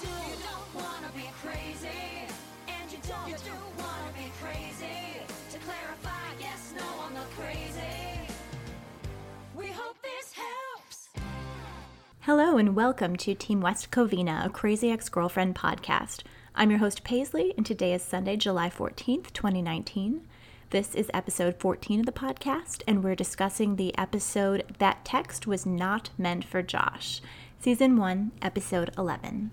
do. You don't wanna be crazy, and you don't, you don't wanna be crazy. To clarify, yes, no, I'm not crazy. We hope this helps. Hello and welcome to Team West Covina, a Crazy Ex Girlfriend podcast. I'm your host Paisley, and today is Sunday, July 14th, 2019. This is episode 14 of the podcast, and we're discussing the episode That Text Was Not Meant for Josh, Season 1, Episode 11.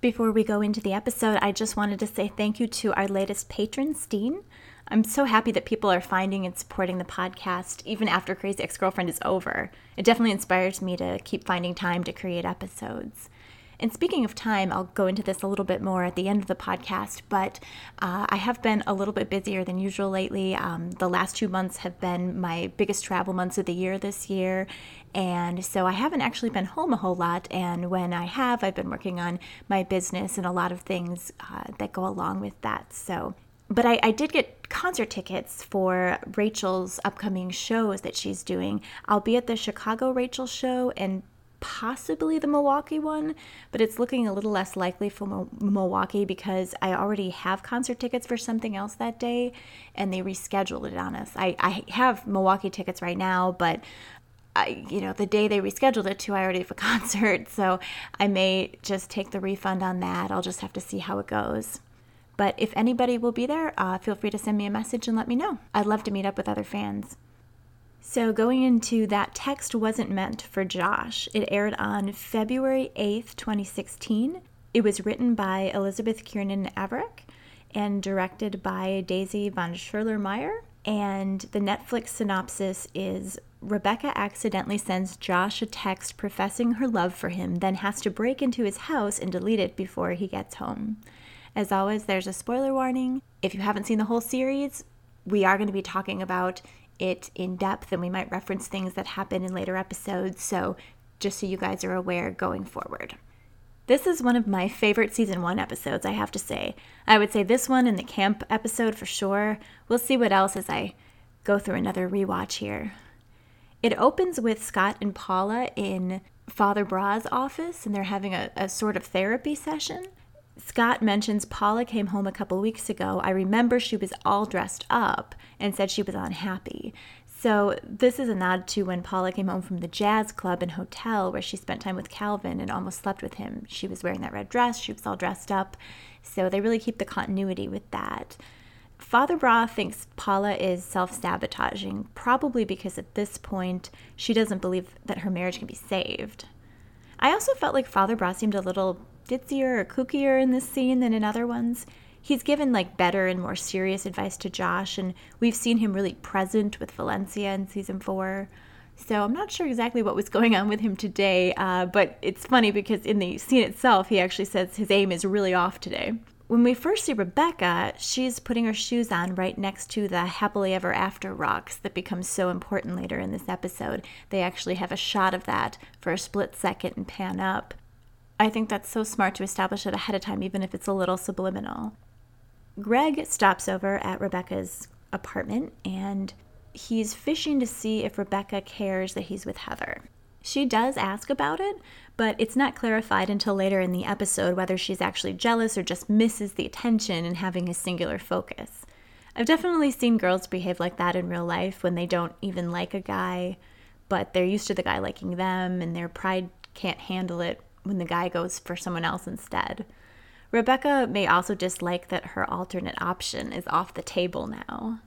Before we go into the episode, I just wanted to say thank you to our latest patron, Steen. I'm so happy that people are finding and supporting the podcast even after Crazy Ex Girlfriend is over. It definitely inspires me to keep finding time to create episodes. And speaking of time, I'll go into this a little bit more at the end of the podcast, but uh, I have been a little bit busier than usual lately. Um, the last two months have been my biggest travel months of the year this year, and so I haven't actually been home a whole lot. And when I have, I've been working on my business and a lot of things uh, that go along with that. So but I, I, did get concert tickets for Rachel's upcoming shows that she's doing. I'll be at the Chicago Rachel show and possibly the Milwaukee one, but it's looking a little less likely for Mo- Milwaukee because I already have concert tickets for something else that day and they rescheduled it on us. I, I have Milwaukee tickets right now, but I, you know, the day they rescheduled it to, I already have a concert, so I may just take the refund on that. I'll just have to see how it goes. But if anybody will be there, uh, feel free to send me a message and let me know. I'd love to meet up with other fans. So, going into that text wasn't meant for Josh. It aired on February 8th, 2016. It was written by Elizabeth Kiernan Averick and directed by Daisy von Scherler-Mayer. And the Netflix synopsis is Rebecca accidentally sends Josh a text professing her love for him, then has to break into his house and delete it before he gets home. As always, there's a spoiler warning. If you haven't seen the whole series, we are going to be talking about it in depth and we might reference things that happen in later episodes. So, just so you guys are aware going forward. This is one of my favorite season one episodes, I have to say. I would say this one and the camp episode for sure. We'll see what else as I go through another rewatch here. It opens with Scott and Paula in Father Brah's office, and they're having a, a sort of therapy session. Scott mentions Paula came home a couple weeks ago. I remember she was all dressed up and said she was unhappy. So, this is a nod to when Paula came home from the jazz club and hotel where she spent time with Calvin and almost slept with him. She was wearing that red dress, she was all dressed up. So, they really keep the continuity with that. Father Brah thinks Paula is self sabotaging, probably because at this point she doesn't believe that her marriage can be saved. I also felt like Father Brah seemed a little ditzier or kookier in this scene than in other ones. He's given like better and more serious advice to Josh, and we've seen him really present with Valencia in season four. So I'm not sure exactly what was going on with him today, uh, but it's funny because in the scene itself, he actually says his aim is really off today. When we first see Rebecca, she's putting her shoes on right next to the happily ever after rocks that become so important later in this episode. They actually have a shot of that for a split second and pan up. I think that's so smart to establish it ahead of time, even if it's a little subliminal. Greg stops over at Rebecca's apartment and he's fishing to see if Rebecca cares that he's with Heather. She does ask about it, but it's not clarified until later in the episode whether she's actually jealous or just misses the attention and having a singular focus. I've definitely seen girls behave like that in real life when they don't even like a guy, but they're used to the guy liking them and their pride can't handle it when the guy goes for someone else instead. Rebecca may also dislike that her alternate option is off the table now.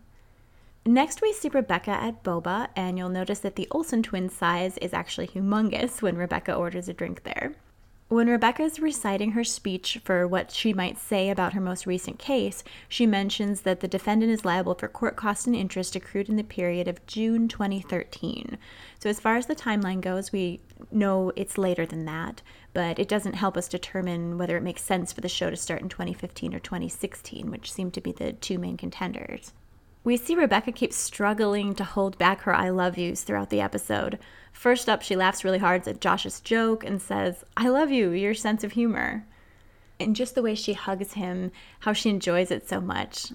Next, we see Rebecca at Boba, and you'll notice that the Olsen twins' size is actually humongous when Rebecca orders a drink there. When Rebecca is reciting her speech for what she might say about her most recent case, she mentions that the defendant is liable for court costs and interest accrued in the period of June 2013. So, as far as the timeline goes, we know it's later than that, but it doesn't help us determine whether it makes sense for the show to start in 2015 or 2016, which seem to be the two main contenders. We see Rebecca keep struggling to hold back her I love yous throughout the episode. First up, she laughs really hard at Josh's joke and says, I love you, your sense of humor. And just the way she hugs him, how she enjoys it so much.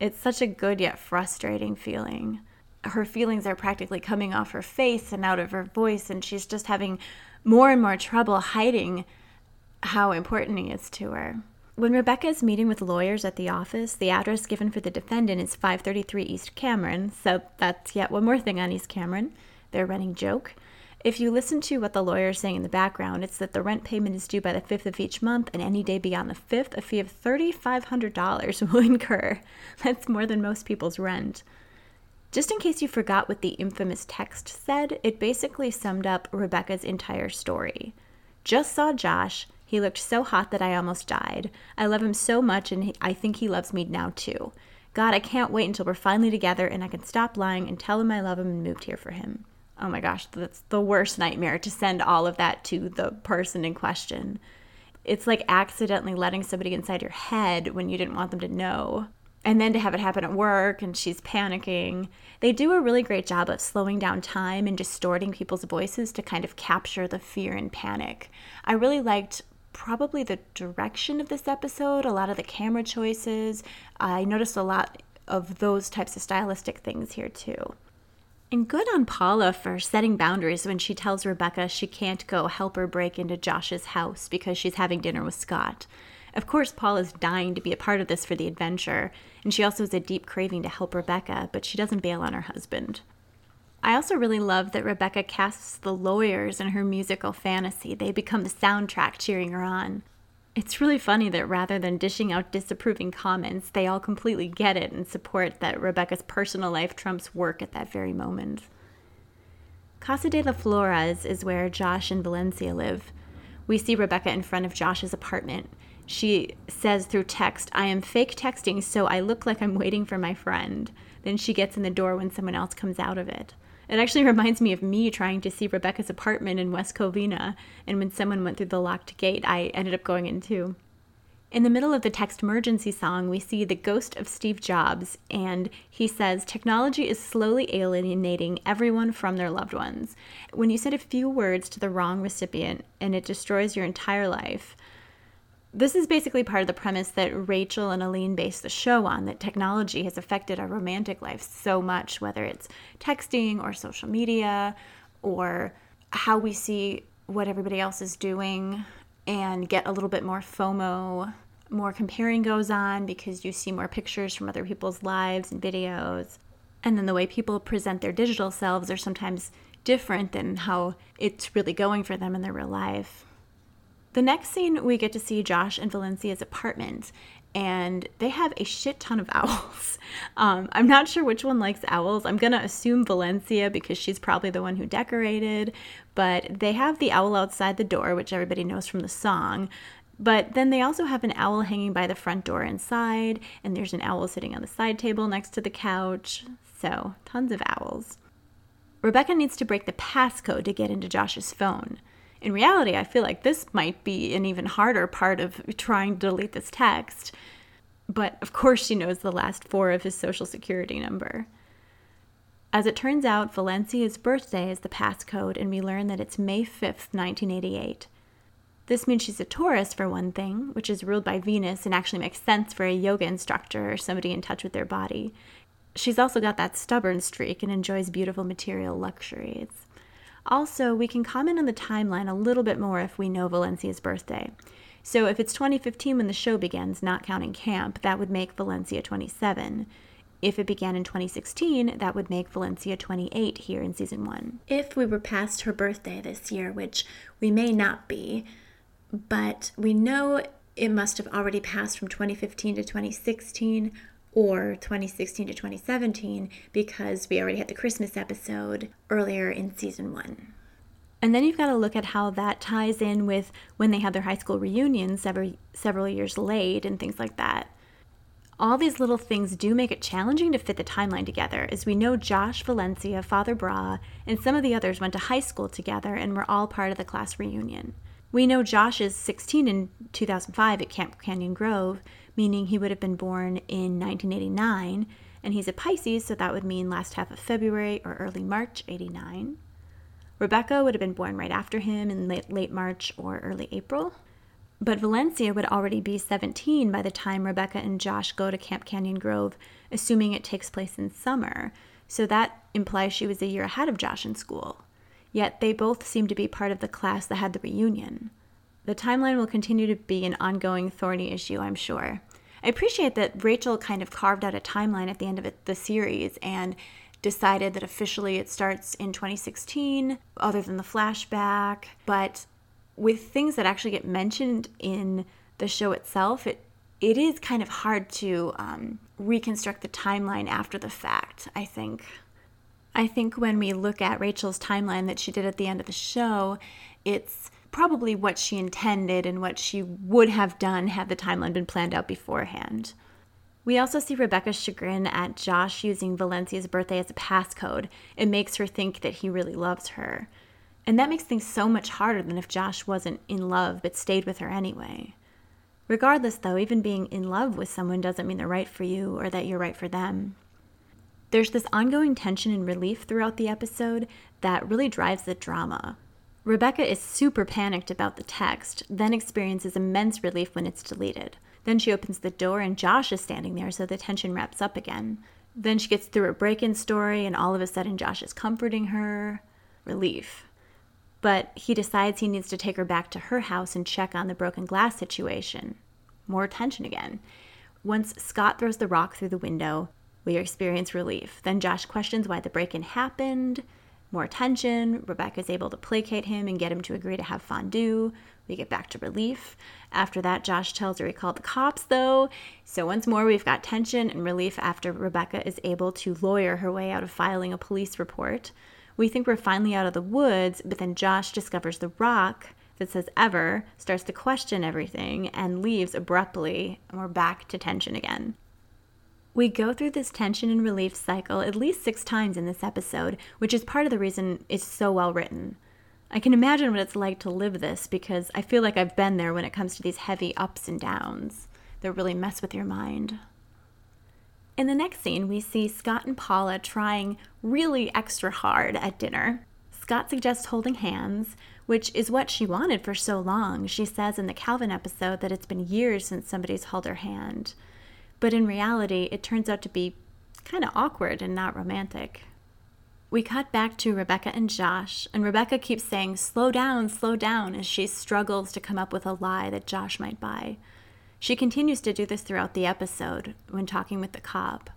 It's such a good yet frustrating feeling. Her feelings are practically coming off her face and out of her voice, and she's just having more and more trouble hiding how important he is to her. When Rebecca is meeting with lawyers at the office, the address given for the defendant is 533 East Cameron, so that's yet one more thing on East Cameron. Their running joke. If you listen to what the lawyer is saying in the background, it's that the rent payment is due by the 5th of each month, and any day beyond the 5th, a fee of $3,500 will incur. That's more than most people's rent. Just in case you forgot what the infamous text said, it basically summed up Rebecca's entire story. Just saw Josh. He looked so hot that I almost died. I love him so much, and I think he loves me now too. God, I can't wait until we're finally together and I can stop lying and tell him I love him and moved here for him oh my gosh, that's the worst nightmare to send all of that to the person in question. It's like accidentally letting somebody inside your head when you didn't want them to know. And then to have it happen at work and she's panicking. They do a really great job of slowing down time and distorting people's voices to kind of capture the fear and panic. I really liked probably the direction of this episode, a lot of the camera choices. I noticed a lot of those types of stylistic things here too. And good on Paula for setting boundaries when she tells Rebecca she can't go help her break into Josh's house because she's having dinner with Scott. Of course, Paul is dying to be a part of this for the adventure, and she also has a deep craving to help Rebecca, but she doesn't bail on her husband. I also really love that Rebecca casts the lawyers in her musical fantasy. They become the soundtrack cheering her on. It's really funny that rather than dishing out disapproving comments, they all completely get it and support that Rebecca's personal life trumps work at that very moment. Casa de la Flores is where Josh and Valencia live. We see Rebecca in front of Josh's apartment. She says through text, I am fake texting, so I look like I'm waiting for my friend. Then she gets in the door when someone else comes out of it. It actually reminds me of me trying to see Rebecca's apartment in West Covina, and when someone went through the locked gate, I ended up going in too. In the middle of the text emergency song, we see the ghost of Steve Jobs, and he says, Technology is slowly alienating everyone from their loved ones. When you send a few words to the wrong recipient and it destroys your entire life, this is basically part of the premise that Rachel and Aline base the show on that technology has affected our romantic life so much, whether it's texting or social media or how we see what everybody else is doing and get a little bit more FOMO. More comparing goes on because you see more pictures from other people's lives and videos. And then the way people present their digital selves are sometimes different than how it's really going for them in their real life. The next scene, we get to see Josh and Valencia's apartment, and they have a shit ton of owls. Um, I'm not sure which one likes owls. I'm going to assume Valencia because she's probably the one who decorated, but they have the owl outside the door, which everybody knows from the song. But then they also have an owl hanging by the front door inside, and there's an owl sitting on the side table next to the couch. So, tons of owls. Rebecca needs to break the passcode to get into Josh's phone in reality, I feel like this might be an even harder part of trying to delete this text. But of course, she knows the last four of his social security number. As it turns out, Valencia's birthday is the passcode, and we learn that it's May 5th, 1988. This means she's a Taurus, for one thing, which is ruled by Venus and actually makes sense for a yoga instructor or somebody in touch with their body. She's also got that stubborn streak and enjoys beautiful material luxuries. Also, we can comment on the timeline a little bit more if we know Valencia's birthday. So if it's 2015 when the show begins, not counting camp, that would make Valencia 27. If it began in 2016, that would make Valencia 28 here in season one. If we were past her birthday this year, which we may not be, but we know it must have already passed from 2015 to 2016 or 2016 to 2017 because we already had the Christmas episode earlier in season one. And then you've got to look at how that ties in with when they had their high school reunion several, several years late and things like that. All these little things do make it challenging to fit the timeline together, as we know Josh Valencia, Father Brah, and some of the others went to high school together and were all part of the class reunion. We know Josh is 16 in 2005 at Camp Canyon Grove, meaning he would have been born in 1989, and he's a Pisces, so that would mean last half of February or early March 89. Rebecca would have been born right after him in late, late March or early April. But Valencia would already be 17 by the time Rebecca and Josh go to Camp Canyon Grove, assuming it takes place in summer. So that implies she was a year ahead of Josh in school. Yet they both seem to be part of the class that had the reunion. The timeline will continue to be an ongoing thorny issue, I'm sure. I appreciate that Rachel kind of carved out a timeline at the end of the series and decided that officially it starts in 2016, other than the flashback. But with things that actually get mentioned in the show itself, it it is kind of hard to um, reconstruct the timeline after the fact. I think. I think when we look at Rachel's timeline that she did at the end of the show, it's probably what she intended and what she would have done had the timeline been planned out beforehand. We also see Rebecca's chagrin at Josh using Valencia's birthday as a passcode. It makes her think that he really loves her. And that makes things so much harder than if Josh wasn't in love but stayed with her anyway. Regardless, though, even being in love with someone doesn't mean they're right for you or that you're right for them. There's this ongoing tension and relief throughout the episode that really drives the drama. Rebecca is super panicked about the text, then experiences immense relief when it's deleted. Then she opens the door and Josh is standing there, so the tension wraps up again. Then she gets through a break in story, and all of a sudden, Josh is comforting her. Relief. But he decides he needs to take her back to her house and check on the broken glass situation. More tension again. Once Scott throws the rock through the window, we experience relief. Then Josh questions why the break in happened. More tension. Rebecca is able to placate him and get him to agree to have fondue. We get back to relief. After that, Josh tells her he called the cops, though. So once more, we've got tension and relief after Rebecca is able to lawyer her way out of filing a police report. We think we're finally out of the woods, but then Josh discovers the rock that says ever, starts to question everything, and leaves abruptly, and we're back to tension again. We go through this tension and relief cycle at least six times in this episode, which is part of the reason it's so well written. I can imagine what it's like to live this because I feel like I've been there when it comes to these heavy ups and downs that really mess with your mind. In the next scene, we see Scott and Paula trying really extra hard at dinner. Scott suggests holding hands, which is what she wanted for so long. She says in the Calvin episode that it's been years since somebody's held her hand. But in reality, it turns out to be kind of awkward and not romantic. We cut back to Rebecca and Josh, and Rebecca keeps saying, Slow down, slow down, as she struggles to come up with a lie that Josh might buy. She continues to do this throughout the episode when talking with the cop.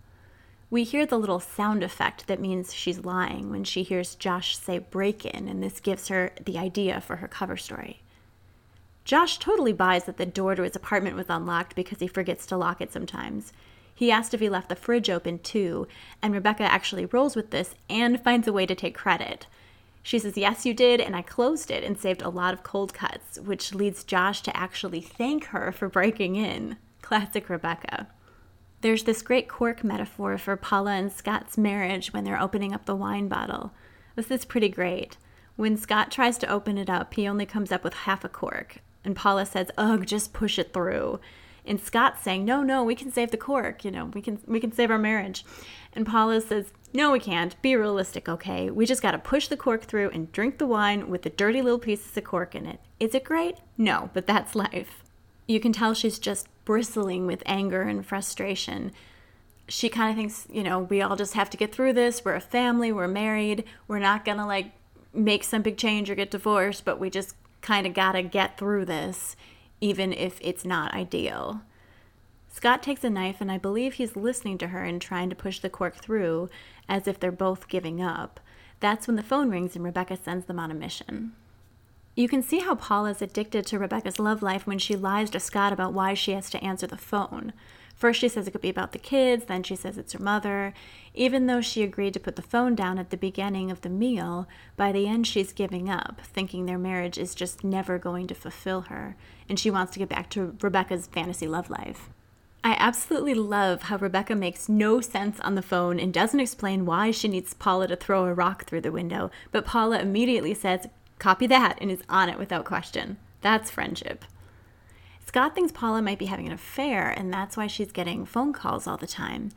We hear the little sound effect that means she's lying when she hears Josh say break in, and this gives her the idea for her cover story. Josh totally buys that the door to his apartment was unlocked because he forgets to lock it sometimes. He asked if he left the fridge open too, and Rebecca actually rolls with this and finds a way to take credit. She says, Yes, you did, and I closed it and saved a lot of cold cuts, which leads Josh to actually thank her for breaking in. Classic Rebecca. There's this great cork metaphor for Paula and Scott's marriage when they're opening up the wine bottle. This is pretty great. When Scott tries to open it up, he only comes up with half a cork, and Paula says, Ugh, just push it through and Scott's saying, "No, no, we can save the cork. You know, we can we can save our marriage." And Paula says, "No, we can't. Be realistic, okay? We just got to push the cork through and drink the wine with the dirty little pieces of cork in it. Is it great? No, but that's life." You can tell she's just bristling with anger and frustration. She kind of thinks, you know, we all just have to get through this. We're a family, we're married. We're not going to like make some big change or get divorced, but we just kind of got to get through this even if it's not ideal. Scott takes a knife, and I believe he's listening to her and trying to push the cork through as if they're both giving up. That's when the phone rings and Rebecca sends them on a mission. You can see how Paula is addicted to Rebecca's love life when she lies to Scott about why she has to answer the phone. First, she says it could be about the kids, then, she says it's her mother. Even though she agreed to put the phone down at the beginning of the meal, by the end, she's giving up, thinking their marriage is just never going to fulfill her, and she wants to get back to Rebecca's fantasy love life. I absolutely love how Rebecca makes no sense on the phone and doesn't explain why she needs Paula to throw a rock through the window, but Paula immediately says, Copy that, and is on it without question. That's friendship. Scott thinks Paula might be having an affair, and that's why she's getting phone calls all the time.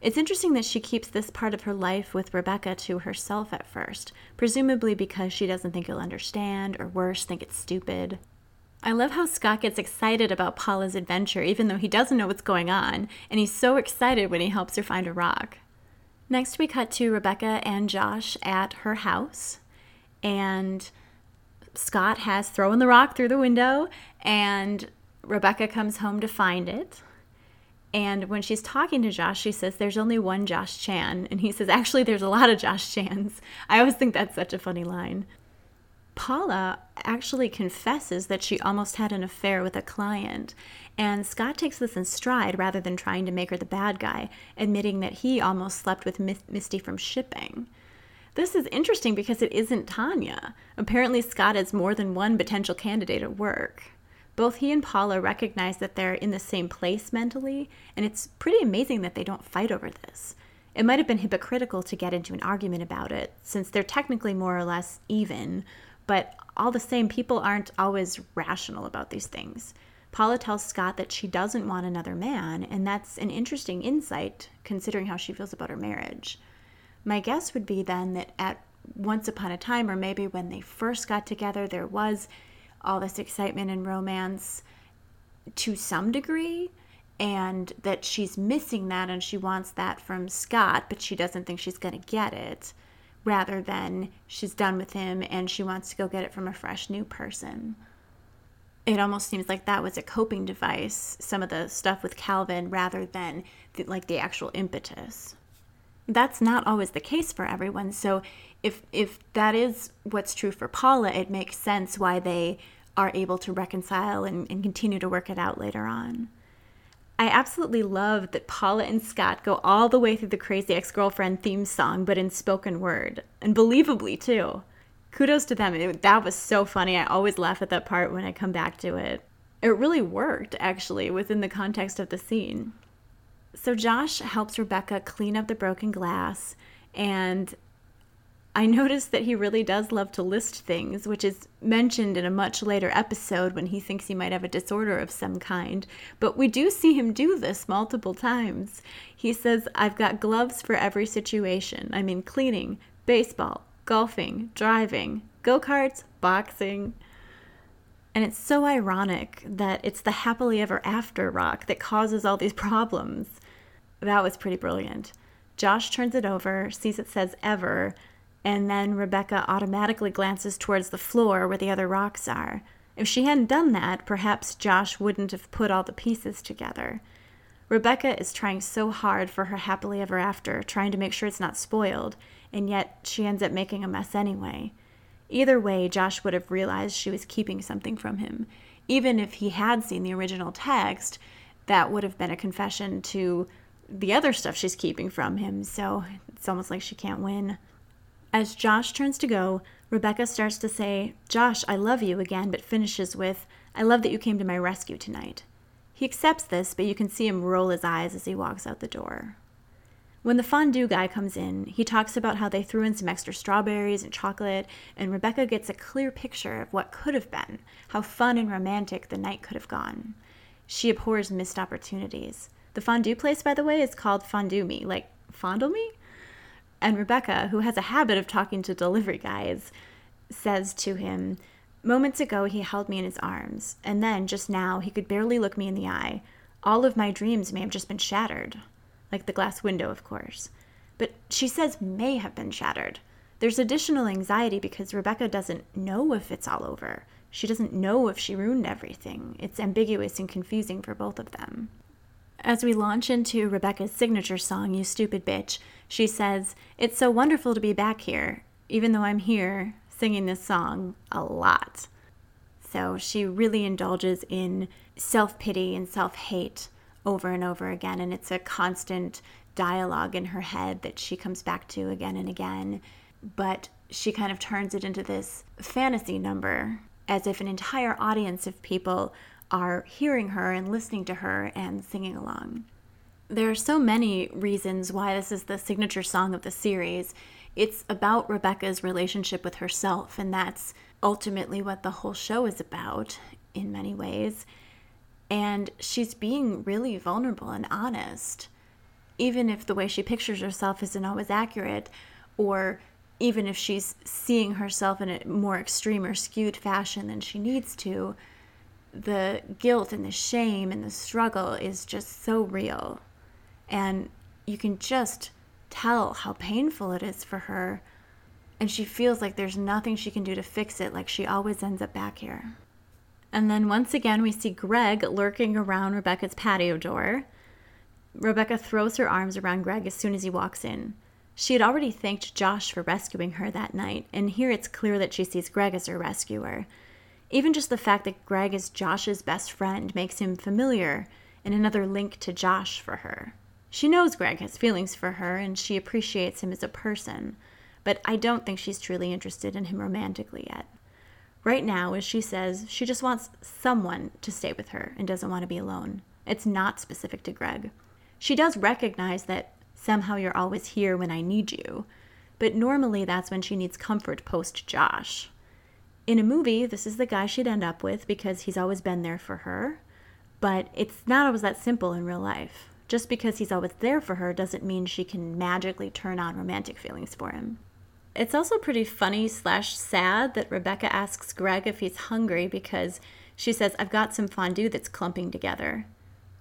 It's interesting that she keeps this part of her life with Rebecca to herself at first, presumably because she doesn't think he'll understand, or worse, think it's stupid. I love how Scott gets excited about Paula's adventure, even though he doesn't know what's going on, and he's so excited when he helps her find a rock. Next, we cut to Rebecca and Josh at her house, and Scott has thrown the rock through the window, and Rebecca comes home to find it. And when she's talking to Josh, she says, There's only one Josh Chan. And he says, Actually, there's a lot of Josh Chans. I always think that's such a funny line. Paula actually confesses that she almost had an affair with a client. And Scott takes this in stride rather than trying to make her the bad guy, admitting that he almost slept with Misty from shipping. This is interesting because it isn't Tanya. Apparently, Scott has more than one potential candidate at work. Both he and Paula recognize that they're in the same place mentally, and it's pretty amazing that they don't fight over this. It might have been hypocritical to get into an argument about it, since they're technically more or less even, but all the same, people aren't always rational about these things. Paula tells Scott that she doesn't want another man, and that's an interesting insight considering how she feels about her marriage. My guess would be then that at once upon a time, or maybe when they first got together, there was all this excitement and romance to some degree, and that she's missing that and she wants that from Scott, but she doesn't think she's going to get it, rather than she's done with him and she wants to go get it from a fresh new person. It almost seems like that was a coping device, some of the stuff with Calvin, rather than the, like the actual impetus that's not always the case for everyone. So if if that is what's true for Paula, it makes sense why they are able to reconcile and, and continue to work it out later on. I absolutely love that Paula and Scott go all the way through the Crazy Ex Girlfriend theme song, but in spoken word, and believably too. Kudos to them. It, that was so funny. I always laugh at that part when I come back to it. It really worked, actually, within the context of the scene. So Josh helps Rebecca clean up the broken glass, and I noticed that he really does love to list things, which is mentioned in a much later episode when he thinks he might have a disorder of some kind. But we do see him do this multiple times. He says, I've got gloves for every situation. I mean, cleaning, baseball, golfing, driving, go karts, boxing. And it's so ironic that it's the happily ever after rock that causes all these problems. That was pretty brilliant. Josh turns it over, sees it says ever, and then Rebecca automatically glances towards the floor where the other rocks are. If she hadn't done that, perhaps Josh wouldn't have put all the pieces together. Rebecca is trying so hard for her happily ever after, trying to make sure it's not spoiled, and yet she ends up making a mess anyway. Either way, Josh would have realized she was keeping something from him. Even if he had seen the original text, that would have been a confession to the other stuff she's keeping from him, so it's almost like she can't win. As Josh turns to go, Rebecca starts to say, Josh, I love you again, but finishes with, I love that you came to my rescue tonight. He accepts this, but you can see him roll his eyes as he walks out the door. When the fondue guy comes in, he talks about how they threw in some extra strawberries and chocolate, and Rebecca gets a clear picture of what could have been, how fun and romantic the night could have gone. She abhors missed opportunities. The fondue place, by the way, is called Fondue Me, like fondle me? And Rebecca, who has a habit of talking to delivery guys, says to him, Moments ago, he held me in his arms, and then, just now, he could barely look me in the eye. All of my dreams may have just been shattered like the glass window, of course. But she says may have been shattered. There's additional anxiety because Rebecca doesn't know if it's all over. She doesn't know if she ruined everything. It's ambiguous and confusing for both of them. As we launch into Rebecca's signature song, You Stupid Bitch, she says, It's so wonderful to be back here, even though I'm here singing this song a lot. So she really indulges in self pity and self hate over and over again. And it's a constant dialogue in her head that she comes back to again and again. But she kind of turns it into this fantasy number as if an entire audience of people are hearing her and listening to her and singing along. There are so many reasons why this is the signature song of the series. It's about Rebecca's relationship with herself, and that's ultimately what the whole show is about in many ways. And she's being really vulnerable and honest, even if the way she pictures herself isn't always accurate, or even if she's seeing herself in a more extreme or skewed fashion than she needs to, the guilt and the shame and the struggle is just so real. And you can just tell how painful it is for her. and she feels like there's nothing she can do to fix it, like she always ends up back here. And then once again, we see Greg lurking around Rebecca's patio door. Rebecca throws her arms around Greg as soon as he walks in. She had already thanked Josh for rescuing her that night, and here it's clear that she sees Greg as her rescuer. Even just the fact that Greg is Josh's best friend makes him familiar and another link to Josh for her. She knows Greg has feelings for her and she appreciates him as a person, but I don't think she's truly interested in him romantically yet. Right now, as she says, she just wants someone to stay with her and doesn't want to be alone. It's not specific to Greg. She does recognize that somehow you're always here when I need you, but normally that's when she needs comfort post Josh. In a movie, this is the guy she'd end up with because he's always been there for her, but it's not always that simple in real life. Just because he's always there for her doesn't mean she can magically turn on romantic feelings for him. It's also pretty funny slash sad that Rebecca asks Greg if he's hungry because she says, I've got some fondue that's clumping together.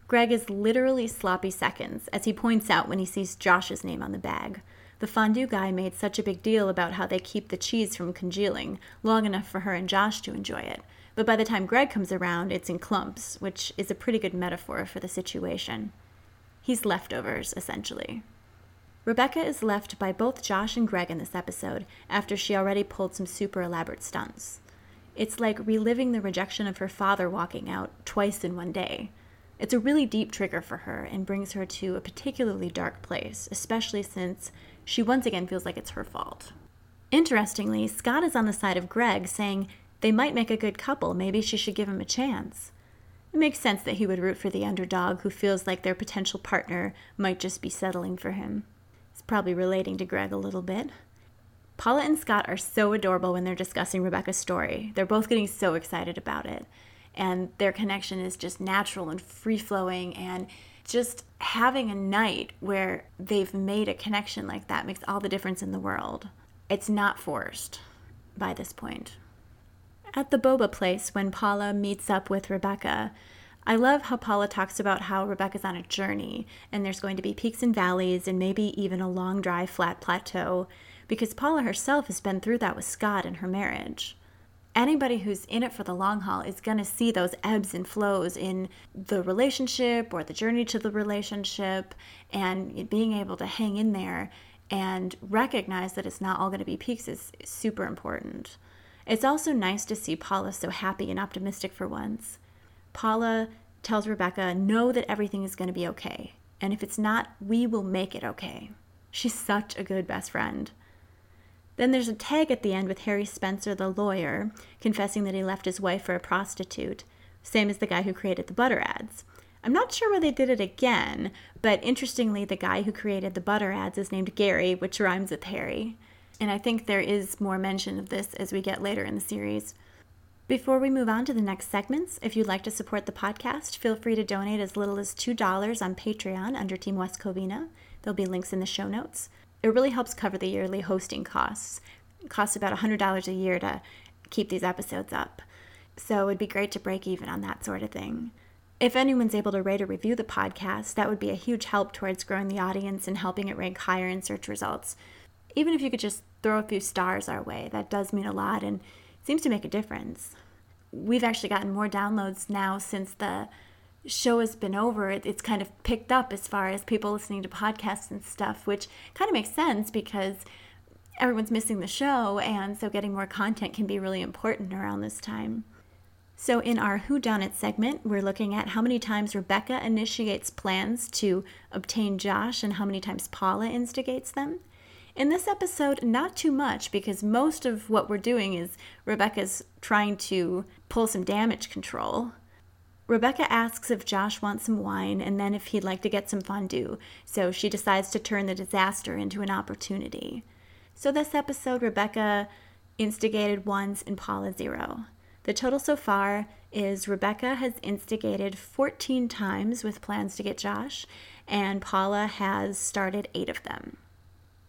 Greg is literally sloppy seconds, as he points out when he sees Josh's name on the bag. The fondue guy made such a big deal about how they keep the cheese from congealing long enough for her and Josh to enjoy it. But by the time Greg comes around, it's in clumps, which is a pretty good metaphor for the situation. He's leftovers, essentially. Rebecca is left by both Josh and Greg in this episode after she already pulled some super elaborate stunts. It's like reliving the rejection of her father walking out twice in one day. It's a really deep trigger for her and brings her to a particularly dark place, especially since she once again feels like it's her fault. Interestingly, Scott is on the side of Greg, saying they might make a good couple, maybe she should give him a chance. It makes sense that he would root for the underdog who feels like their potential partner might just be settling for him It's probably relating to Greg a little bit. Paula and Scott are so adorable when they're discussing Rebecca's story. They're both getting so excited about it. And their connection is just natural and free flowing. And just having a night where they've made a connection like that makes all the difference in the world. It's not forced by this point. At the boba place, when Paula meets up with Rebecca, I love how Paula talks about how Rebecca's on a journey and there's going to be peaks and valleys and maybe even a long, dry, flat plateau because Paula herself has been through that with Scott in her marriage. Anybody who's in it for the long haul is going to see those ebbs and flows in the relationship or the journey to the relationship and being able to hang in there and recognize that it's not all going to be peaks is super important. It's also nice to see Paula so happy and optimistic for once. Paula tells Rebecca, know that everything is going to be okay. And if it's not, we will make it okay. She's such a good best friend. Then there's a tag at the end with Harry Spencer, the lawyer, confessing that he left his wife for a prostitute, same as the guy who created the butter ads. I'm not sure why they did it again, but interestingly, the guy who created the butter ads is named Gary, which rhymes with Harry. And I think there is more mention of this as we get later in the series. Before we move on to the next segments, if you'd like to support the podcast, feel free to donate as little as $2 on Patreon under Team West Covina. There'll be links in the show notes. It really helps cover the yearly hosting costs. It costs about $100 a year to keep these episodes up. So it'd be great to break even on that sort of thing. If anyone's able to rate or review the podcast, that would be a huge help towards growing the audience and helping it rank higher in search results. Even if you could just throw a few stars our way, that does mean a lot and seems to make a difference. We've actually gotten more downloads now since the show has been over. It's kind of picked up as far as people listening to podcasts and stuff, which kind of makes sense because everyone's missing the show, and so getting more content can be really important around this time. So, in our Who Done It segment, we're looking at how many times Rebecca initiates plans to obtain Josh and how many times Paula instigates them. In this episode, not too much because most of what we're doing is Rebecca's trying to pull some damage control. Rebecca asks if Josh wants some wine and then if he'd like to get some fondue, so she decides to turn the disaster into an opportunity. So, this episode, Rebecca instigated once and Paula zero. The total so far is Rebecca has instigated 14 times with plans to get Josh, and Paula has started eight of them.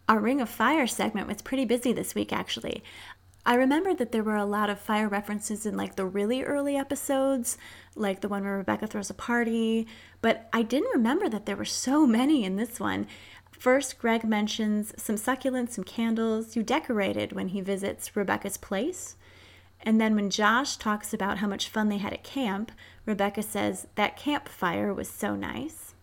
Our Ring of Fire segment was pretty busy this week, actually. I remember that there were a lot of fire references in like the really early episodes, like the one where Rebecca throws a party, but I didn't remember that there were so many in this one. First, Greg mentions some succulents, some candles you decorated when he visits Rebecca's place. And then when Josh talks about how much fun they had at camp, Rebecca says that campfire was so nice.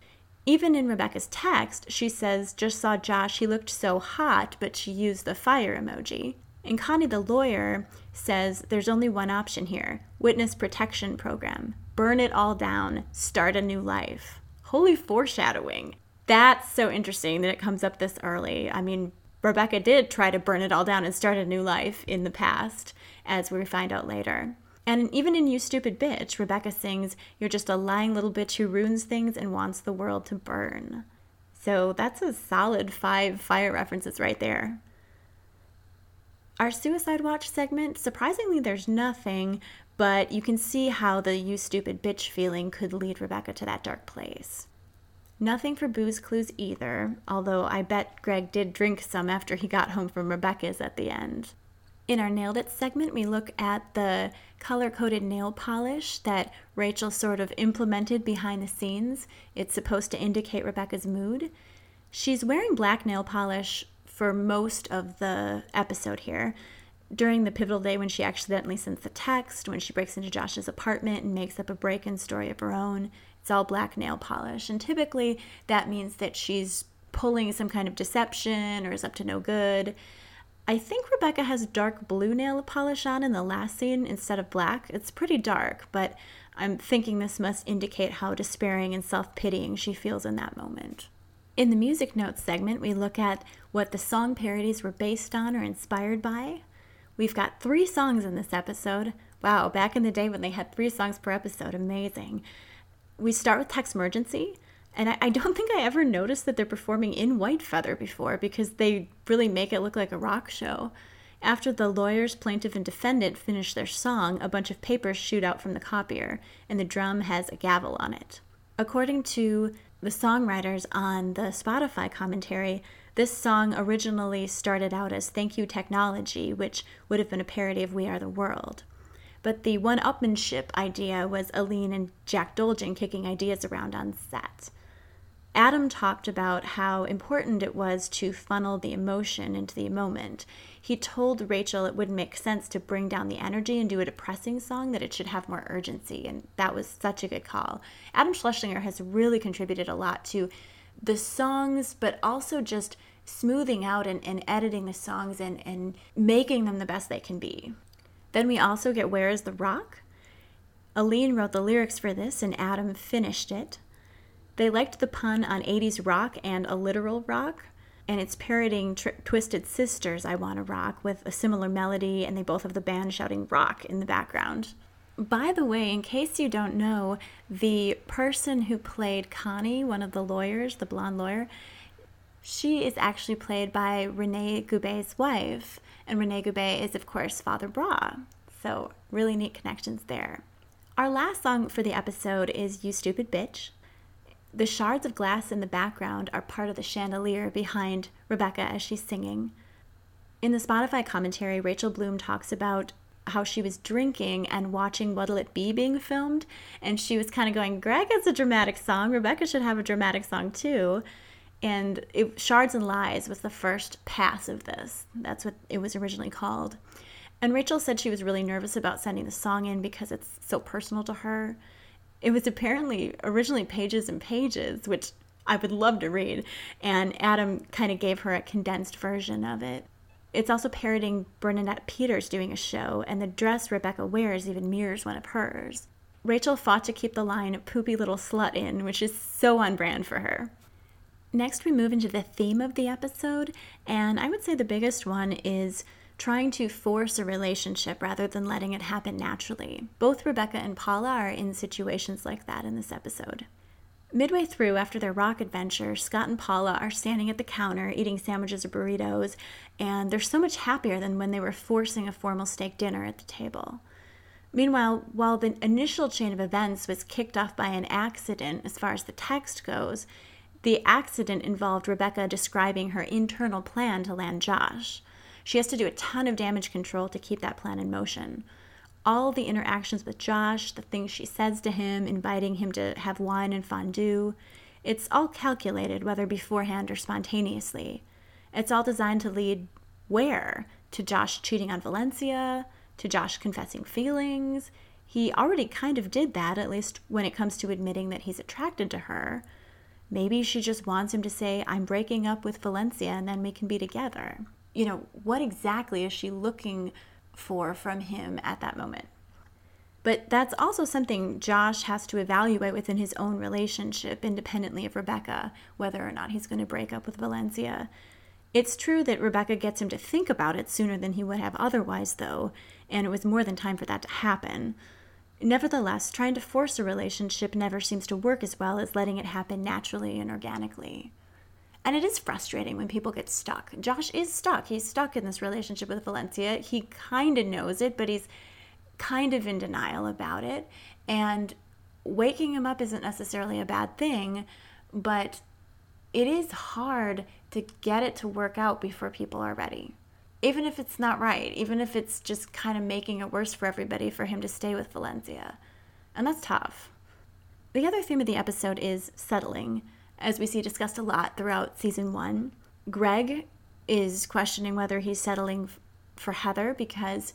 Even in Rebecca's text, she says, just saw Josh, he looked so hot, but she used the fire emoji. And Connie the lawyer says there's only one option here witness protection program. Burn it all down, start a new life. Holy foreshadowing. That's so interesting that it comes up this early. I mean, Rebecca did try to burn it all down and start a new life in the past, as we find out later. And even in You Stupid Bitch, Rebecca sings, You're just a lying little bitch who ruins things and wants the world to burn. So that's a solid five fire references right there. Our Suicide Watch segment, surprisingly, there's nothing, but you can see how the you stupid bitch feeling could lead Rebecca to that dark place. Nothing for booze clues either, although I bet Greg did drink some after he got home from Rebecca's at the end. In our Nailed It segment, we look at the color coded nail polish that Rachel sort of implemented behind the scenes. It's supposed to indicate Rebecca's mood. She's wearing black nail polish for most of the episode here. During the pivotal day when she accidentally sends the text, when she breaks into Josh's apartment and makes up a break in story of her own, it's all black nail polish. And typically that means that she's pulling some kind of deception or is up to no good. I think Rebecca has dark blue nail polish on in the last scene instead of black. It's pretty dark, but I'm thinking this must indicate how despairing and self pitying she feels in that moment. In the music notes segment, we look at what the song parodies were based on or inspired by. We've got three songs in this episode. Wow, back in the day when they had three songs per episode, amazing. We start with Text Emergency, and I, I don't think I ever noticed that they're performing in Whitefeather before because they really make it look like a rock show. After the lawyers, plaintiff, and defendant finish their song, a bunch of papers shoot out from the copier, and the drum has a gavel on it. According to the songwriters on the Spotify commentary, this song originally started out as Thank You Technology, which would have been a parody of We Are the World. But the one upmanship idea was Aline and Jack Dolgen kicking ideas around on set. Adam talked about how important it was to funnel the emotion into the moment. He told Rachel it wouldn't make sense to bring down the energy and do a depressing song, that it should have more urgency, and that was such a good call. Adam Schlesinger has really contributed a lot to the songs, but also just smoothing out and, and editing the songs and, and making them the best they can be. Then we also get Where is the Rock? Aline wrote the lyrics for this, and Adam finished it. They liked the pun on 80s rock and a literal rock, and it's parroting Tr- Twisted Sisters, I Wanna Rock, with a similar melody, and they both have the band shouting rock in the background. By the way, in case you don't know, the person who played Connie, one of the lawyers, the blonde lawyer, she is actually played by Rene Gube's wife, and Rene Gube is, of course, Father Brah. So, really neat connections there. Our last song for the episode is You Stupid Bitch. The shards of glass in the background are part of the chandelier behind Rebecca as she's singing. In the Spotify commentary, Rachel Bloom talks about how she was drinking and watching What'll It Be being filmed, and she was kind of going, Greg has a dramatic song, Rebecca should have a dramatic song too. And it, Shards and Lies was the first pass of this. That's what it was originally called. And Rachel said she was really nervous about sending the song in because it's so personal to her it was apparently originally pages and pages, which I would love to read. And Adam kind of gave her a condensed version of it. It's also parroting Bernadette Peters doing a show, and the dress Rebecca wears even mirrors one of hers. Rachel fought to keep the line poopy little slut in, which is so on brand for her. Next, we move into the theme of the episode, and I would say the biggest one is trying to force a relationship rather than letting it happen naturally. Both Rebecca and Paula are in situations like that in this episode. Midway through, after their rock adventure, Scott and Paula are standing at the counter eating sandwiches or burritos, and they're so much happier than when they were forcing a formal steak dinner at the table. Meanwhile, while the initial chain of events was kicked off by an accident as far as the text goes, the accident involved Rebecca describing her internal plan to land Josh. She has to do a ton of damage control to keep that plan in motion. All the interactions with Josh, the things she says to him, inviting him to have wine and fondue, It's all calculated, whether beforehand or spontaneously. It's all designed to lead where? To Josh cheating on Valencia? To Josh confessing feelings? He already kind of did that, at least when it comes to admitting that he's attracted to her. Maybe she just wants him to say, I'm breaking up with Valencia and then we can be together. You know, what exactly is she looking for from him at that moment? But that's also something Josh has to evaluate within his own relationship, independently of Rebecca, whether or not he's going to break up with Valencia. It's true that Rebecca gets him to think about it sooner than he would have otherwise, though, and it was more than time for that to happen. Nevertheless, trying to force a relationship never seems to work as well as letting it happen naturally and organically. And it is frustrating when people get stuck. Josh is stuck. He's stuck in this relationship with Valencia. He kind of knows it, but he's kind of in denial about it. And waking him up isn't necessarily a bad thing, but it is hard to get it to work out before people are ready even if it's not right, even if it's just kind of making it worse for everybody for him to stay with Valencia. And that's tough. The other theme of the episode is settling, as we see discussed a lot throughout season one. Greg is questioning whether he's settling for Heather because,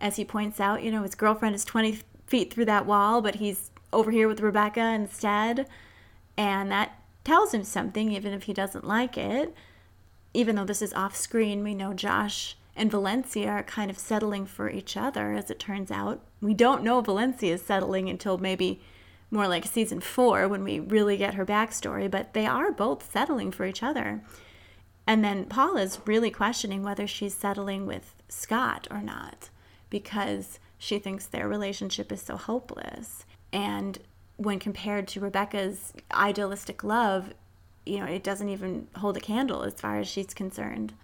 as he points out, you know, his girlfriend is 20 feet through that wall, but he's over here with Rebecca instead. And that tells him something, even if he doesn't like it even though this is off screen, we know Josh and Valencia are kind of settling for each other, as it turns out. We don't know Valencia is settling until maybe more like season four when we really get her backstory, but they are both settling for each other. And then Paula's really questioning whether she's settling with Scott or not because she thinks their relationship is so hopeless. And when compared to Rebecca's idealistic love, you know, it doesn't even hold a candle as far as she's concerned.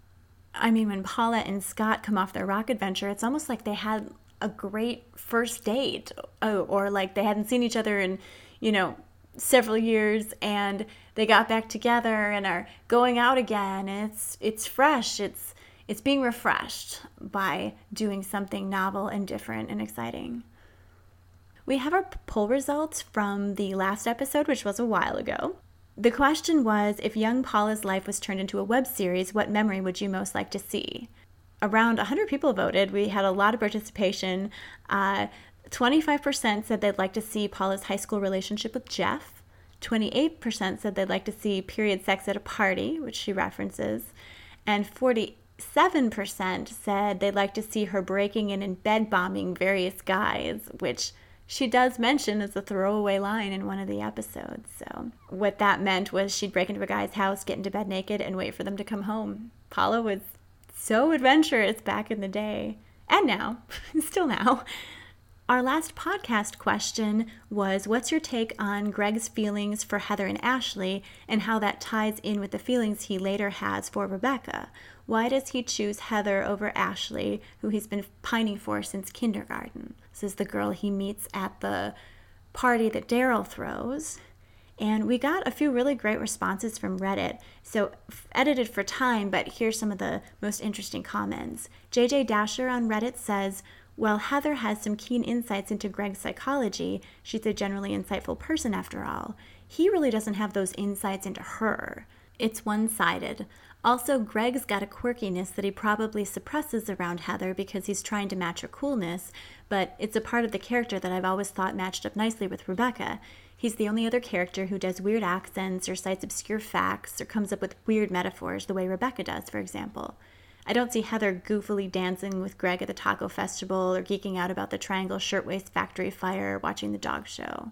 I mean, when Paula and Scott come off their rock adventure, it's almost like they had a great first date, oh, or like they hadn't seen each other in, you know, several years, and they got back together and are going out again. It's it's fresh. It's it's being refreshed by doing something novel and different and exciting. We have our poll results from the last episode, which was a while ago. The question was if young Paula's life was turned into a web series, what memory would you most like to see? Around 100 people voted. We had a lot of participation. Uh, 25% said they'd like to see Paula's high school relationship with Jeff. 28% said they'd like to see period sex at a party, which she references. And 47% said they'd like to see her breaking in and bed bombing various guys, which she does mention as a throwaway line in one of the episodes. So, what that meant was she'd break into a guy's house, get into bed naked, and wait for them to come home. Paula was so adventurous back in the day, and now, still now. Our last podcast question was What's your take on Greg's feelings for Heather and Ashley and how that ties in with the feelings he later has for Rebecca? Why does he choose Heather over Ashley, who he's been pining for since kindergarten? This is the girl he meets at the party that Darryl throws. And we got a few really great responses from Reddit. So, edited for time, but here's some of the most interesting comments. JJ Dasher on Reddit says, While Heather has some keen insights into Greg's psychology, she's a generally insightful person after all. He really doesn't have those insights into her. It's one sided. Also, Greg's got a quirkiness that he probably suppresses around Heather because he's trying to match her coolness, but it's a part of the character that I've always thought matched up nicely with Rebecca. He's the only other character who does weird accents or cites obscure facts or comes up with weird metaphors the way Rebecca does, for example. I don't see Heather goofily dancing with Greg at the taco festival or geeking out about the Triangle Shirtwaist Factory fire or watching the dog show.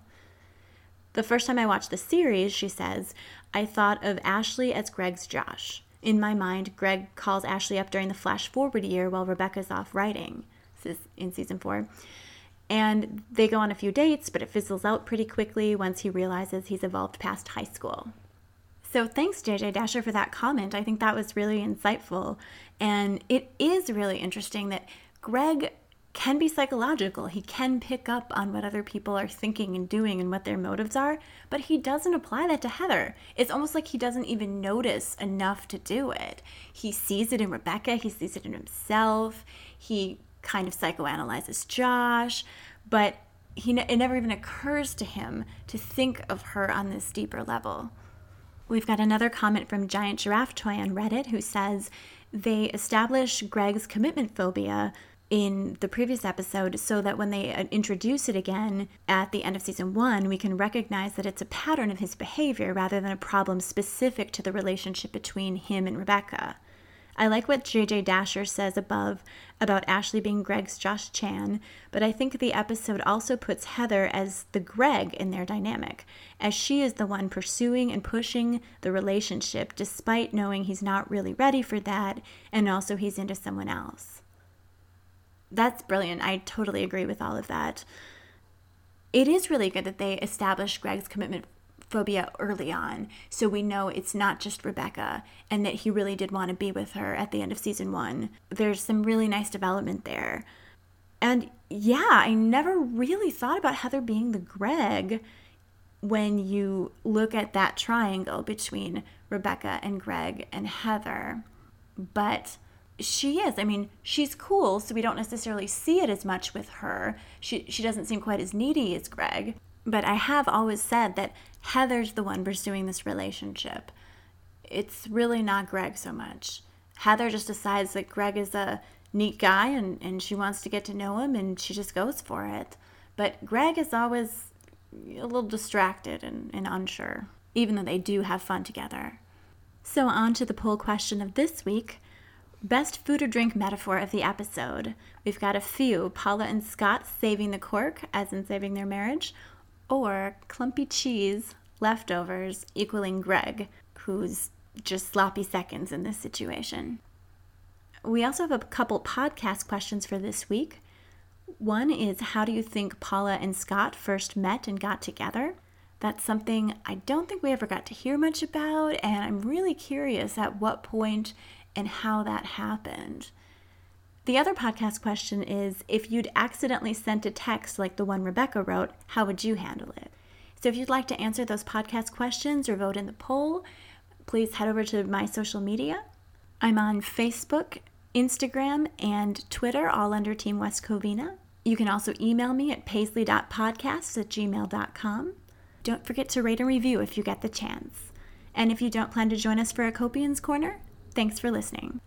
The first time I watched the series, she says, I thought of Ashley as Greg's Josh. In my mind, Greg calls Ashley up during the flash forward year while Rebecca's off writing. This is in season four. And they go on a few dates, but it fizzles out pretty quickly once he realizes he's evolved past high school. So thanks, JJ Dasher, for that comment. I think that was really insightful. And it is really interesting that Greg can be psychological. He can pick up on what other people are thinking and doing and what their motives are, but he doesn't apply that to Heather. It's almost like he doesn't even notice enough to do it. He sees it in Rebecca, he sees it in himself, he kind of psychoanalyzes Josh, but he it never even occurs to him to think of her on this deeper level. We've got another comment from Giant Giraffe Toy on Reddit who says they establish Greg's commitment phobia in the previous episode so that when they uh, introduce it again at the end of season one, we can recognize that it's a pattern of his behavior rather than a problem specific to the relationship between him and Rebecca. I like what JJ Dasher says above about Ashley being Greg's Josh Chan, but I think the episode also puts Heather as the Greg in their dynamic, as she is the one pursuing and pushing the relationship despite knowing he's not really ready for that and also he's into someone else. That's brilliant. I totally agree with all of that. It is really good that they establish Greg's commitment phobia early on so we know it's not just Rebecca and that he really did want to be with her at the end of season 1. There's some really nice development there. And yeah, I never really thought about Heather being the Greg when you look at that triangle between Rebecca and Greg and Heather. But she is. I mean, she's cool, so we don't necessarily see it as much with her. She she doesn't seem quite as needy as Greg. But I have always said that Heather's the one pursuing this relationship. It's really not Greg so much. Heather just decides that Greg is a neat guy and, and she wants to get to know him and she just goes for it. But Greg is always a little distracted and, and unsure, even though they do have fun together. So, on to the poll question of this week Best food or drink metaphor of the episode. We've got a few Paula and Scott saving the cork, as in saving their marriage, or clumpy cheese, leftovers, equaling Greg, who's just sloppy seconds in this situation. We also have a couple podcast questions for this week. One is How do you think Paula and Scott first met and got together? That's something I don't think we ever got to hear much about, and I'm really curious at what point and how that happened. The other podcast question is if you'd accidentally sent a text like the one Rebecca wrote, how would you handle it? So if you'd like to answer those podcast questions or vote in the poll, please head over to my social media. I'm on Facebook, Instagram, and Twitter, all under Team West Covina. You can also email me at paisley.podcasts at gmail.com. Don't forget to rate and review if you get the chance. And if you don't plan to join us for a Copian's Corner, Thanks for listening.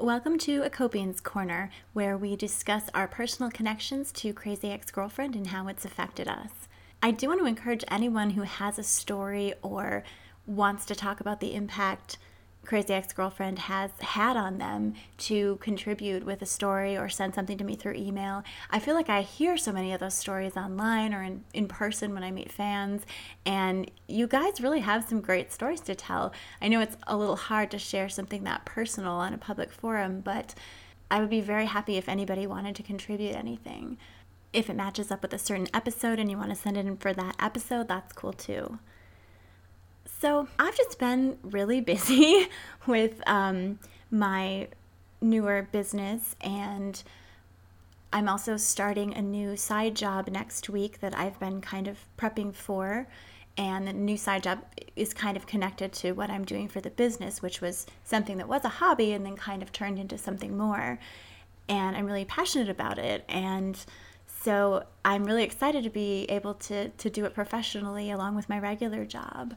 Welcome to A Acopian's Corner, where we discuss our personal connections to Crazy Ex Girlfriend and how it's affected us. I do want to encourage anyone who has a story or wants to talk about the impact crazy ex girlfriend has had on them to contribute with a story or send something to me through email. I feel like I hear so many of those stories online or in, in person when I meet fans, and you guys really have some great stories to tell. I know it's a little hard to share something that personal on a public forum, but I would be very happy if anybody wanted to contribute anything. If it matches up with a certain episode and you want to send it in for that episode, that's cool too. So I've just been really busy with um, my newer business, and I'm also starting a new side job next week that I've been kind of prepping for. And the new side job is kind of connected to what I'm doing for the business, which was something that was a hobby and then kind of turned into something more. And I'm really passionate about it. And so I'm really excited to be able to, to do it professionally along with my regular job.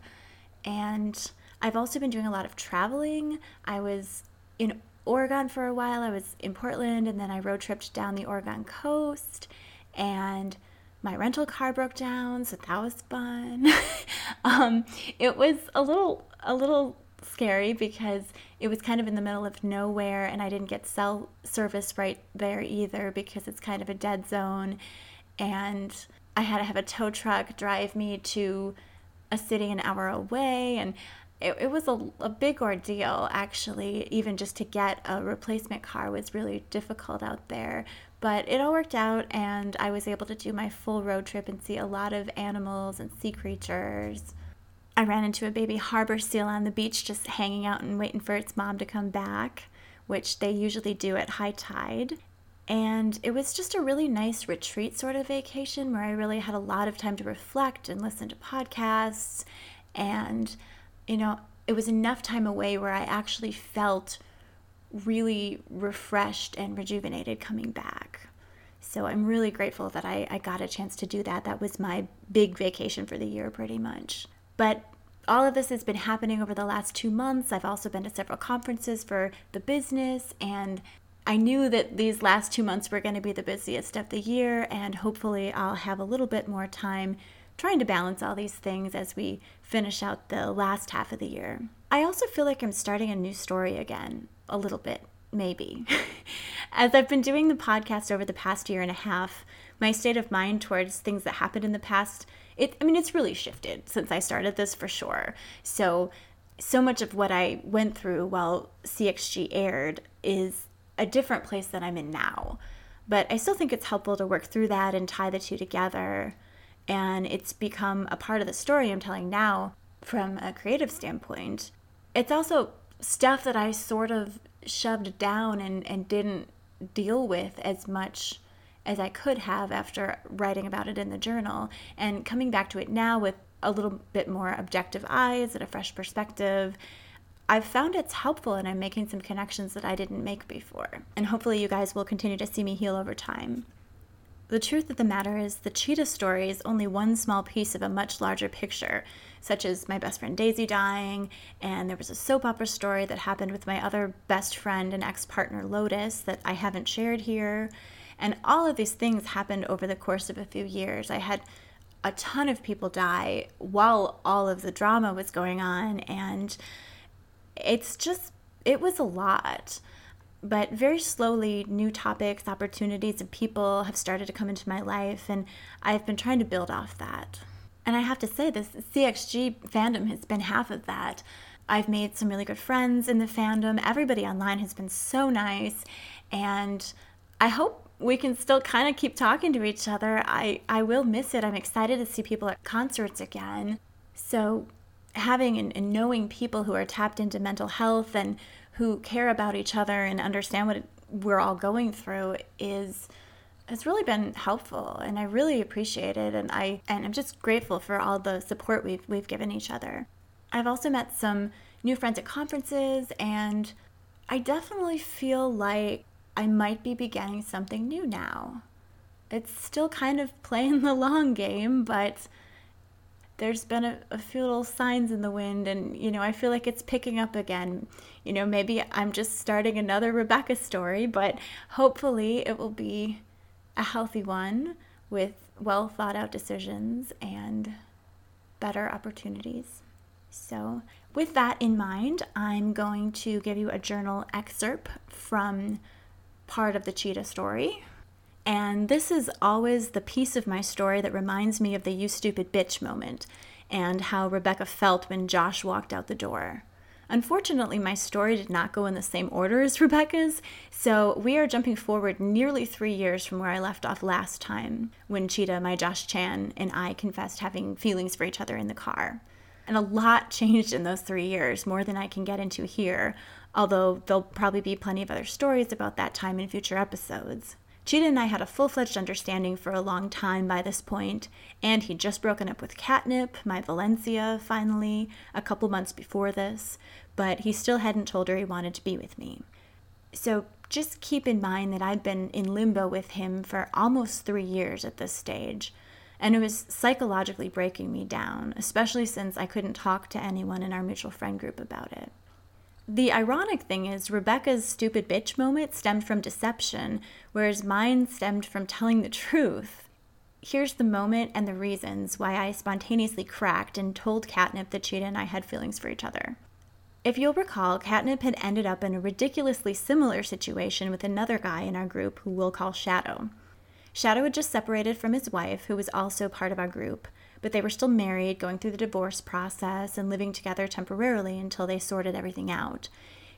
And I've also been doing a lot of traveling. I was in Oregon for a while, I was in Portland, and then I road tripped down the Oregon coast. And my rental car broke down, so that was fun. um, it was a little a little scary because it was kind of in the middle of nowhere and I didn't get cell service right there either because it's kind of a dead zone and I had to have a tow truck drive me to a city an hour away and it, it was a, a big ordeal actually. Even just to get a replacement car was really difficult out there. But it all worked out and i was able to do my full road trip and see a lot of animals and sea creatures. I ran into a baby harbor seal on the beach just hanging out and waiting for its mom to come back which they usually do at high tide and it was just a really nice retreat sort of vacation where I really had a lot of time to reflect and listen to podcasts. And, you know, it was enough time away where I actually felt really refreshed and rejuvenated coming back. So I'm really grateful that I, I got a chance to do that. That was my big vacation for the year, pretty much. But all of this has been happening over the last two months. I've also been to several conferences for the business, and I knew that these last two months were going to be the busiest of the year, and hopefully, I'll have a little bit more time trying to balance all these things as we finish out the last half of the year. I also feel like I'm starting a new story again, a little bit, maybe. as I've been doing the podcast over the past year and a half, my state of mind towards things that happened in the past, it I mean it's really shifted since I started this for sure. So so much of what I went through while CXG aired is a different place that I'm in now. But I still think it's helpful to work through that and tie the two together and it's become a part of the story I'm telling now from a creative standpoint. It's also stuff that I sort of shoved down and, and didn't deal with as much as I could have after writing about it in the journal and coming back to it now with a little bit more objective eyes and a fresh perspective. I've found it's helpful and I'm making some connections that I didn't make before. And hopefully, you guys will continue to see me heal over time. The truth of the matter is, the cheetah story is only one small piece of a much larger picture, such as my best friend Daisy dying, and there was a soap opera story that happened with my other best friend and ex partner Lotus that I haven't shared here. And all of these things happened over the course of a few years. I had a ton of people die while all of the drama was going on, and it's just, it was a lot. But very slowly, new topics, opportunities, and people have started to come into my life, and I've been trying to build off that. And I have to say, this CXG fandom has been half of that. I've made some really good friends in the fandom. Everybody online has been so nice, and I hope we can still kind of keep talking to each other. I, I will miss it. I'm excited to see people at concerts again. So, having and, and knowing people who are tapped into mental health and who care about each other and understand what we're all going through is has really been helpful and I really appreciate it and I and I'm just grateful for all the support we've we've given each other. I've also met some new friends at conferences and I definitely feel like I might be beginning something new now. It's still kind of playing the long game, but there's been a, a, few little signs in the wind and you know i feel like it's picking up again. You know maybe i'm just starting another rebecca story but hopefully it will be a healthy one with well thought out decisions and better opportunities. So with that in mind i'm going to give you a journal excerpt from part of the cheetah story and this is always the piece of my story that reminds me of the you stupid bitch moment and how Rebecca felt when Josh walked out the door. Unfortunately, my story did not go in the same order as Rebecca's, so we are jumping forward nearly three years from where I left off last time, when Cheetah, my Josh Chan, and I confessed having feelings for each other in the car. And a lot changed in those three years, more than I can get into here, although there'll probably be plenty of other stories about that time in future episodes. Cheetah and I had a full fledged understanding for a long time by this point, and he'd just broken up with Catnip, my Valencia, finally, a couple months before this, but he still hadn't told her he wanted to be with me. So just keep in mind that I'd been in limbo with him for almost three years at this stage, and it was psychologically breaking me down, especially since I couldn't talk to anyone in our mutual friend group about it. The ironic thing is, Rebecca's stupid bitch moment stemmed from deception, whereas mine stemmed from telling the truth. Here's the moment and the reasons why I spontaneously cracked and told Catnip that Cheetah and I had feelings for each other. If you'll recall, Catnip had ended up in a ridiculously similar situation with another guy in our group who we'll call Shadow. Shadow had just separated from his wife, who was also part of our group, but they were still married, going through the divorce process, and living together temporarily until they sorted everything out.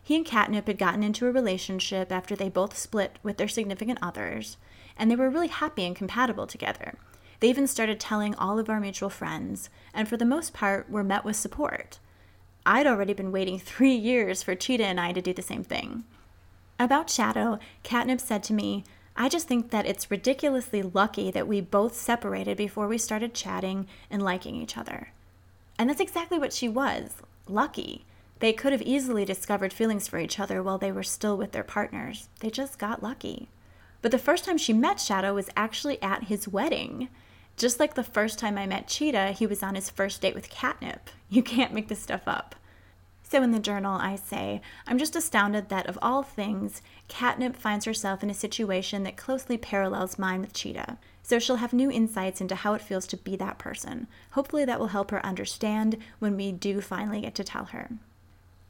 He and Catnip had gotten into a relationship after they both split with their significant others, and they were really happy and compatible together. They even started telling all of our mutual friends, and for the most part were met with support. I'd already been waiting three years for Cheetah and I to do the same thing. About Shadow, Catnip said to me, I just think that it's ridiculously lucky that we both separated before we started chatting and liking each other. And that's exactly what she was lucky. They could have easily discovered feelings for each other while they were still with their partners. They just got lucky. But the first time she met Shadow was actually at his wedding. Just like the first time I met Cheetah, he was on his first date with Catnip. You can't make this stuff up. So in the journal, I say, I'm just astounded that of all things, Catnip finds herself in a situation that closely parallels mine with Cheetah. So she'll have new insights into how it feels to be that person. Hopefully, that will help her understand when we do finally get to tell her.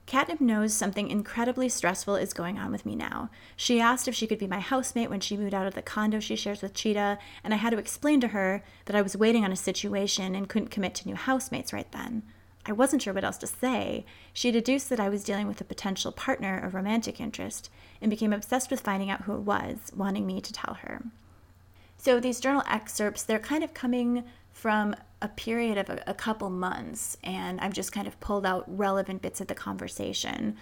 Catnip knows something incredibly stressful is going on with me now. She asked if she could be my housemate when she moved out of the condo she shares with Cheetah, and I had to explain to her that I was waiting on a situation and couldn't commit to new housemates right then. I wasn't sure what else to say. She deduced that I was dealing with a potential partner of romantic interest and became obsessed with finding out who it was, wanting me to tell her. So these journal excerpts, they're kind of coming from a period of a, a couple months, and I've just kind of pulled out relevant bits of the conversation.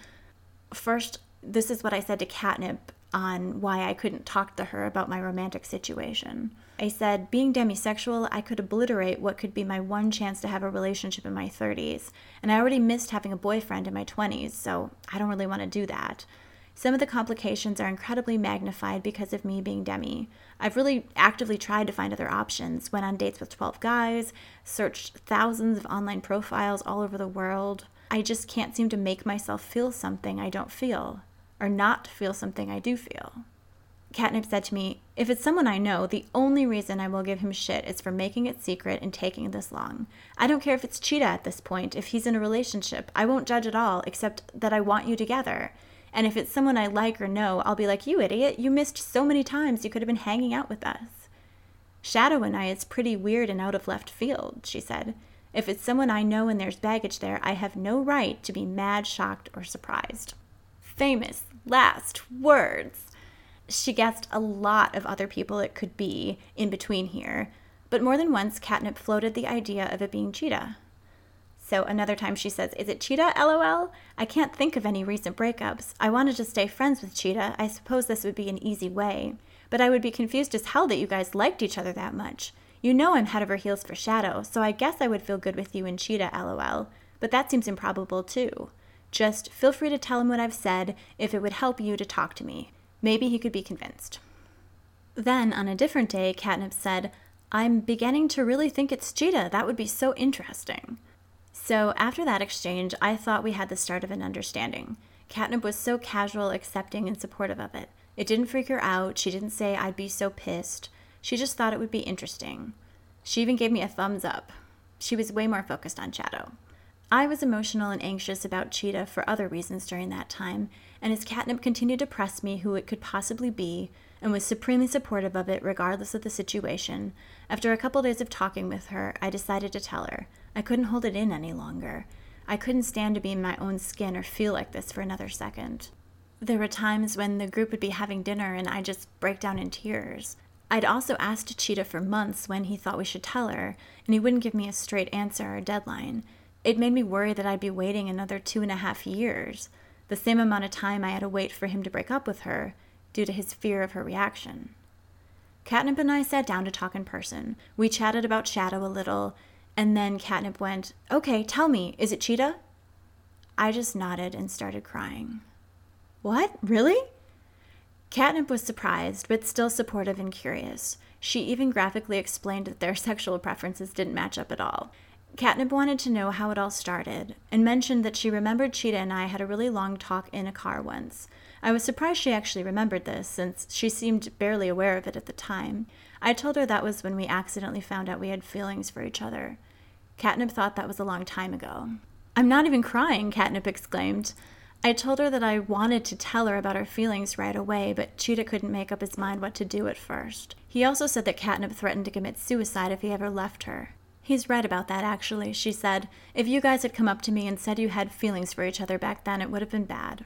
First, this is what I said to Catnip on why I couldn't talk to her about my romantic situation. I said, being demisexual, I could obliterate what could be my one chance to have a relationship in my 30s, and I already missed having a boyfriend in my 20s, so I don't really want to do that. Some of the complications are incredibly magnified because of me being demi. I've really actively tried to find other options, went on dates with 12 guys, searched thousands of online profiles all over the world. I just can't seem to make myself feel something I don't feel or not feel something I do feel. Catnip said to me, If it's someone I know, the only reason I will give him shit is for making it secret and taking this long. I don't care if it's Cheetah at this point, if he's in a relationship. I won't judge at all, except that I want you together. And if it's someone I like or know, I'll be like, You idiot, you missed so many times you could have been hanging out with us. Shadow and I, it's pretty weird and out of left field, she said. If it's someone I know and there's baggage there, I have no right to be mad, shocked, or surprised. Famous last words. She guessed a lot of other people it could be in between here, but more than once Catnip floated the idea of it being Cheetah. So another time she says, Is it Cheetah? LOL? I can't think of any recent breakups. I wanted to stay friends with Cheetah. I suppose this would be an easy way. But I would be confused as hell that you guys liked each other that much. You know I'm head over heels for Shadow, so I guess I would feel good with you and Cheetah, lol. But that seems improbable too. Just feel free to tell him what I've said if it would help you to talk to me. Maybe he could be convinced. Then, on a different day, Catnip said, I'm beginning to really think it's Cheetah. That would be so interesting. So, after that exchange, I thought we had the start of an understanding. Catnip was so casual, accepting, and supportive of it. It didn't freak her out. She didn't say, I'd be so pissed. She just thought it would be interesting. She even gave me a thumbs up. She was way more focused on Shadow. I was emotional and anxious about Cheetah for other reasons during that time, and as Catnip continued to press me who it could possibly be, and was supremely supportive of it regardless of the situation, after a couple days of talking with her, I decided to tell her. I couldn't hold it in any longer. I couldn't stand to be in my own skin or feel like this for another second. There were times when the group would be having dinner and I'd just break down in tears. I'd also asked Cheetah for months when he thought we should tell her, and he wouldn't give me a straight answer or deadline. It made me worry that I'd be waiting another two and a half years, the same amount of time I had to wait for him to break up with her, due to his fear of her reaction. Catnip and I sat down to talk in person. We chatted about Shadow a little, and then Catnip went, Okay, tell me, is it Cheetah? I just nodded and started crying. What? Really? Catnip was surprised, but still supportive and curious. She even graphically explained that their sexual preferences didn't match up at all. Catnip wanted to know how it all started and mentioned that she remembered Cheetah and I had a really long talk in a car once. I was surprised she actually remembered this, since she seemed barely aware of it at the time. I told her that was when we accidentally found out we had feelings for each other. Catnip thought that was a long time ago. I'm not even crying, Catnip exclaimed. I told her that I wanted to tell her about our feelings right away, but Cheetah couldn't make up his mind what to do at first. He also said that Catnip threatened to commit suicide if he ever left her. He's right about that, actually, she said. If you guys had come up to me and said you had feelings for each other back then, it would have been bad.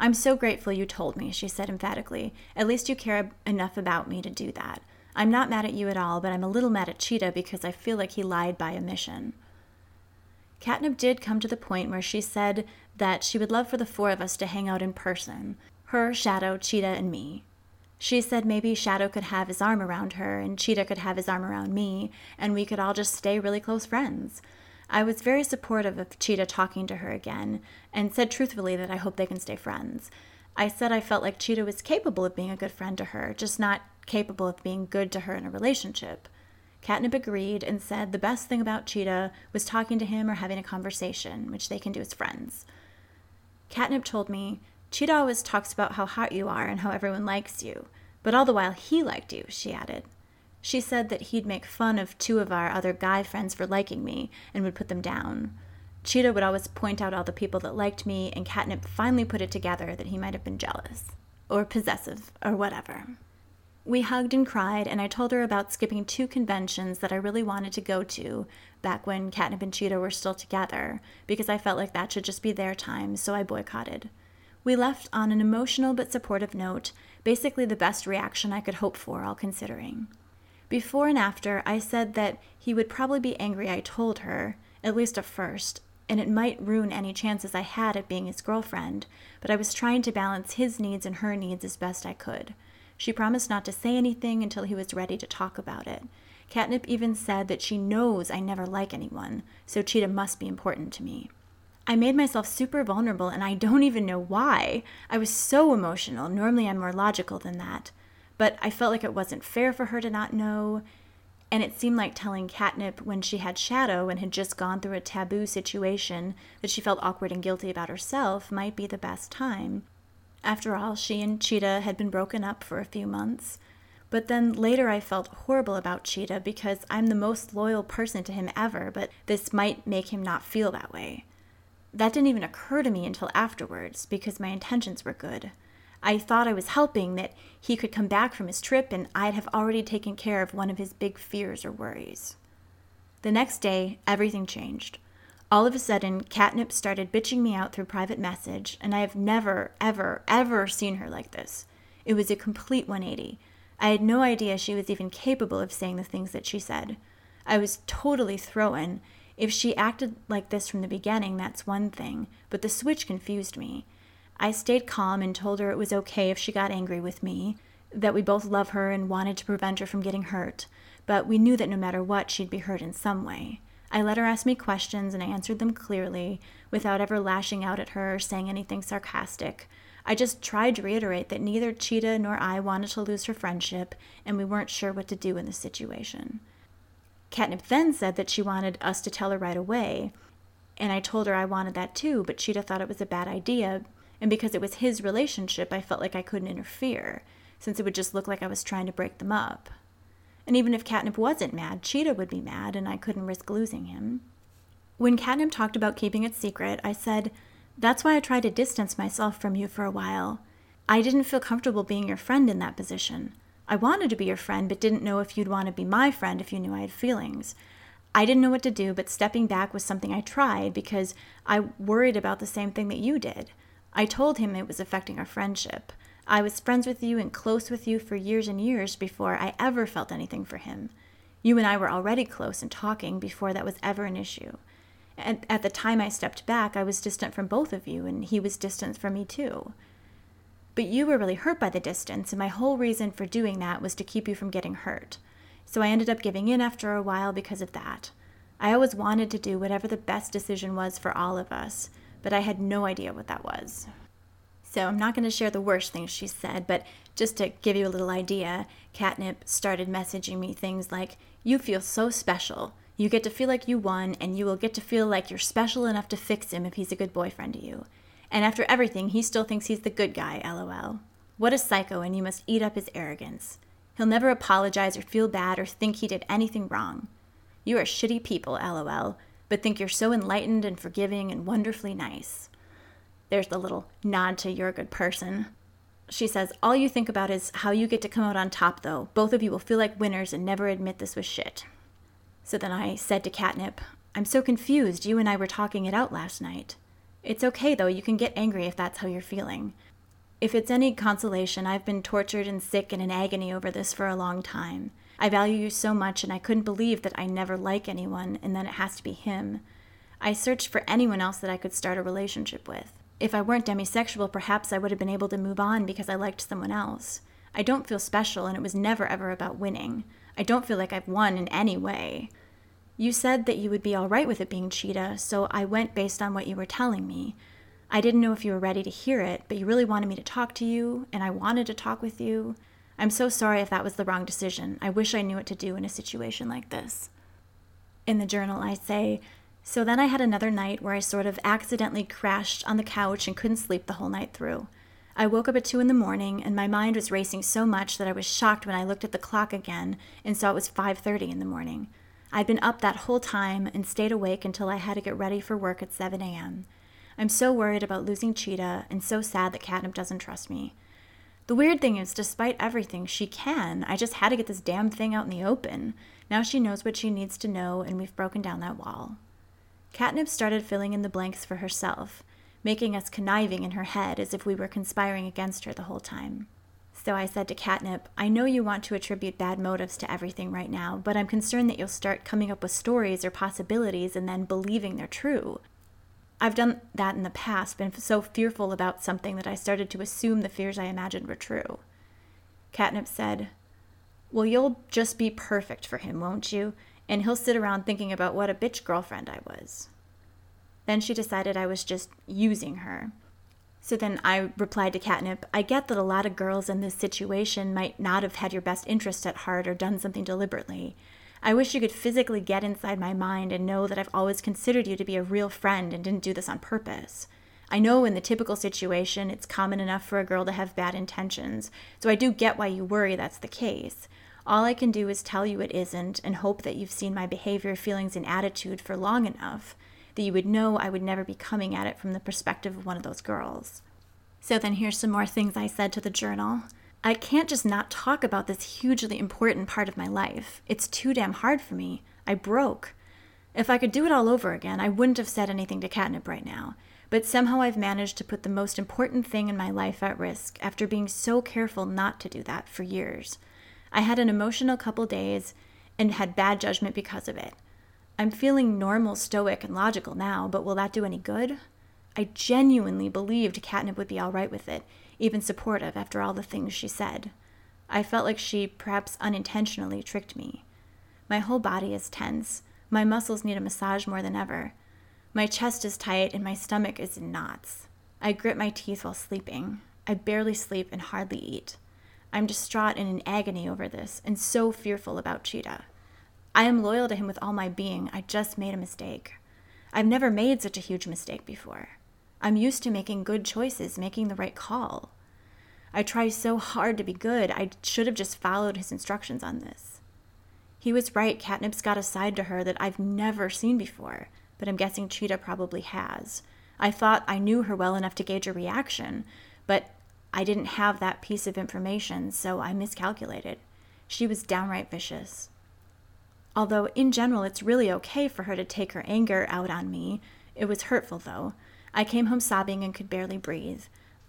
I'm so grateful you told me, she said emphatically. At least you care enough about me to do that. I'm not mad at you at all, but I'm a little mad at Cheetah because I feel like he lied by omission. Catnip did come to the point where she said that she would love for the four of us to hang out in person her, Shadow, Cheetah, and me. She said maybe Shadow could have his arm around her and Cheetah could have his arm around me, and we could all just stay really close friends. I was very supportive of Cheetah talking to her again and said truthfully that I hope they can stay friends. I said I felt like Cheetah was capable of being a good friend to her, just not capable of being good to her in a relationship. Catnip agreed and said the best thing about Cheetah was talking to him or having a conversation, which they can do as friends. Catnip told me, Cheetah always talks about how hot you are and how everyone likes you, but all the while he liked you, she added. She said that he'd make fun of two of our other guy friends for liking me and would put them down. Cheetah would always point out all the people that liked me, and Catnip finally put it together that he might have been jealous, or possessive, or whatever. We hugged and cried, and I told her about skipping two conventions that I really wanted to go to back when Catnip and Cheetah were still together, because I felt like that should just be their time, so I boycotted. We left on an emotional but supportive note, basically the best reaction I could hope for, all considering. Before and after, I said that he would probably be angry I told her, at least at first, and it might ruin any chances I had at being his girlfriend, but I was trying to balance his needs and her needs as best I could. She promised not to say anything until he was ready to talk about it. Catnip even said that she knows I never like anyone, so Cheetah must be important to me. I made myself super vulnerable and I don't even know why. I was so emotional. Normally I'm more logical than that but I felt like it wasn't fair for her to not know. And it seemed like telling Catnip when she had Shadow and had just gone through a taboo situation that she felt awkward and guilty about herself might be the best time. After all, she and Cheetah had been broken up for a few months. But then later I felt horrible about Cheetah because I'm the most loyal person to him ever, but this might make him not feel that way. That didn't even occur to me until afterwards because my intentions were good. I thought I was helping, that he could come back from his trip and I'd have already taken care of one of his big fears or worries. The next day, everything changed. All of a sudden, Catnip started bitching me out through private message, and I have never, ever, ever seen her like this. It was a complete 180. I had no idea she was even capable of saying the things that she said. I was totally thrown. If she acted like this from the beginning, that's one thing, but the switch confused me. I stayed calm and told her it was okay if she got angry with me, that we both love her and wanted to prevent her from getting hurt, but we knew that no matter what, she'd be hurt in some way. I let her ask me questions and I answered them clearly, without ever lashing out at her or saying anything sarcastic. I just tried to reiterate that neither Cheetah nor I wanted to lose her friendship, and we weren't sure what to do in the situation. Catnip then said that she wanted us to tell her right away, and I told her I wanted that too, but Cheetah thought it was a bad idea and because it was his relationship, I felt like I couldn't interfere, since it would just look like I was trying to break them up. And even if Catnip wasn't mad, Cheetah would be mad, and I couldn't risk losing him. When Catnip talked about keeping it secret, I said, That's why I tried to distance myself from you for a while. I didn't feel comfortable being your friend in that position. I wanted to be your friend, but didn't know if you'd want to be my friend if you knew I had feelings. I didn't know what to do, but stepping back was something I tried because I worried about the same thing that you did. I told him it was affecting our friendship. I was friends with you and close with you for years and years before I ever felt anything for him. You and I were already close and talking before that was ever an issue. And at the time I stepped back, I was distant from both of you, and he was distant from me too. But you were really hurt by the distance, and my whole reason for doing that was to keep you from getting hurt. So I ended up giving in after a while because of that. I always wanted to do whatever the best decision was for all of us, but I had no idea what that was. So I'm not going to share the worst things she said, but just to give you a little idea, Catnip started messaging me things like, You feel so special. You get to feel like you won, and you will get to feel like you're special enough to fix him if he's a good boyfriend to you. And after everything, he still thinks he's the good guy, lol. What a psycho, and you must eat up his arrogance. He'll never apologize or feel bad or think he did anything wrong. You are shitty people, lol but think you're so enlightened and forgiving and wonderfully nice. There's the little nod to you're a good person. She says, All you think about is how you get to come out on top, though. Both of you will feel like winners and never admit this was shit. So then I said to Catnip, I'm so confused. You and I were talking it out last night. It's okay, though. You can get angry if that's how you're feeling. If it's any consolation, I've been tortured and sick and in agony over this for a long time. I value you so much, and I couldn't believe that I never like anyone and then it has to be him. I searched for anyone else that I could start a relationship with. If I weren't demisexual, perhaps I would have been able to move on because I liked someone else. I don't feel special, and it was never ever about winning. I don't feel like I've won in any way. You said that you would be all right with it being Cheetah, so I went based on what you were telling me. I didn't know if you were ready to hear it, but you really wanted me to talk to you, and I wanted to talk with you. I'm so sorry if that was the wrong decision. I wish I knew what to do in a situation like this. In the journal, I say, So then I had another night where I sort of accidentally crashed on the couch and couldn't sleep the whole night through. I woke up at 2 in the morning and my mind was racing so much that I was shocked when I looked at the clock again and saw it was 5:30 in the morning. I'd been up that whole time and stayed awake until I had to get ready for work at 7 a.m. I'm so worried about losing Cheetah and so sad that Catnip doesn't trust me. The weird thing is, despite everything, she can. I just had to get this damn thing out in the open. Now she knows what she needs to know, and we've broken down that wall. Catnip started filling in the blanks for herself, making us conniving in her head as if we were conspiring against her the whole time. So I said to Catnip, I know you want to attribute bad motives to everything right now, but I'm concerned that you'll start coming up with stories or possibilities and then believing they're true. I've done that in the past, been so fearful about something that I started to assume the fears I imagined were true. Catnip said, Well, you'll just be perfect for him, won't you? And he'll sit around thinking about what a bitch girlfriend I was. Then she decided I was just using her. So then I replied to Catnip, I get that a lot of girls in this situation might not have had your best interest at heart or done something deliberately. I wish you could physically get inside my mind and know that I've always considered you to be a real friend and didn't do this on purpose. I know in the typical situation it's common enough for a girl to have bad intentions, so I do get why you worry that's the case. All I can do is tell you it isn't and hope that you've seen my behavior, feelings, and attitude for long enough that you would know I would never be coming at it from the perspective of one of those girls. So then here's some more things I said to the journal. I can't just not talk about this hugely important part of my life. It's too damn hard for me. I broke. If I could do it all over again, I wouldn't have said anything to Catnip right now. But somehow I've managed to put the most important thing in my life at risk after being so careful not to do that for years. I had an emotional couple days and had bad judgment because of it. I'm feeling normal, stoic, and logical now, but will that do any good? I genuinely believed Catnip would be all right with it, even supportive after all the things she said. I felt like she, perhaps unintentionally, tricked me. My whole body is tense. My muscles need a massage more than ever. My chest is tight and my stomach is in knots. I grit my teeth while sleeping. I barely sleep and hardly eat. I'm distraught and in agony over this and so fearful about Cheetah. I am loyal to him with all my being. I just made a mistake. I've never made such a huge mistake before. I'm used to making good choices, making the right call. I try so hard to be good. I should have just followed his instructions on this. He was right. Catnip's got a side to her that I've never seen before, but I'm guessing Cheetah probably has. I thought I knew her well enough to gauge a reaction, but I didn't have that piece of information, so I miscalculated. She was downright vicious. Although, in general, it's really okay for her to take her anger out on me. It was hurtful, though. I came home sobbing and could barely breathe.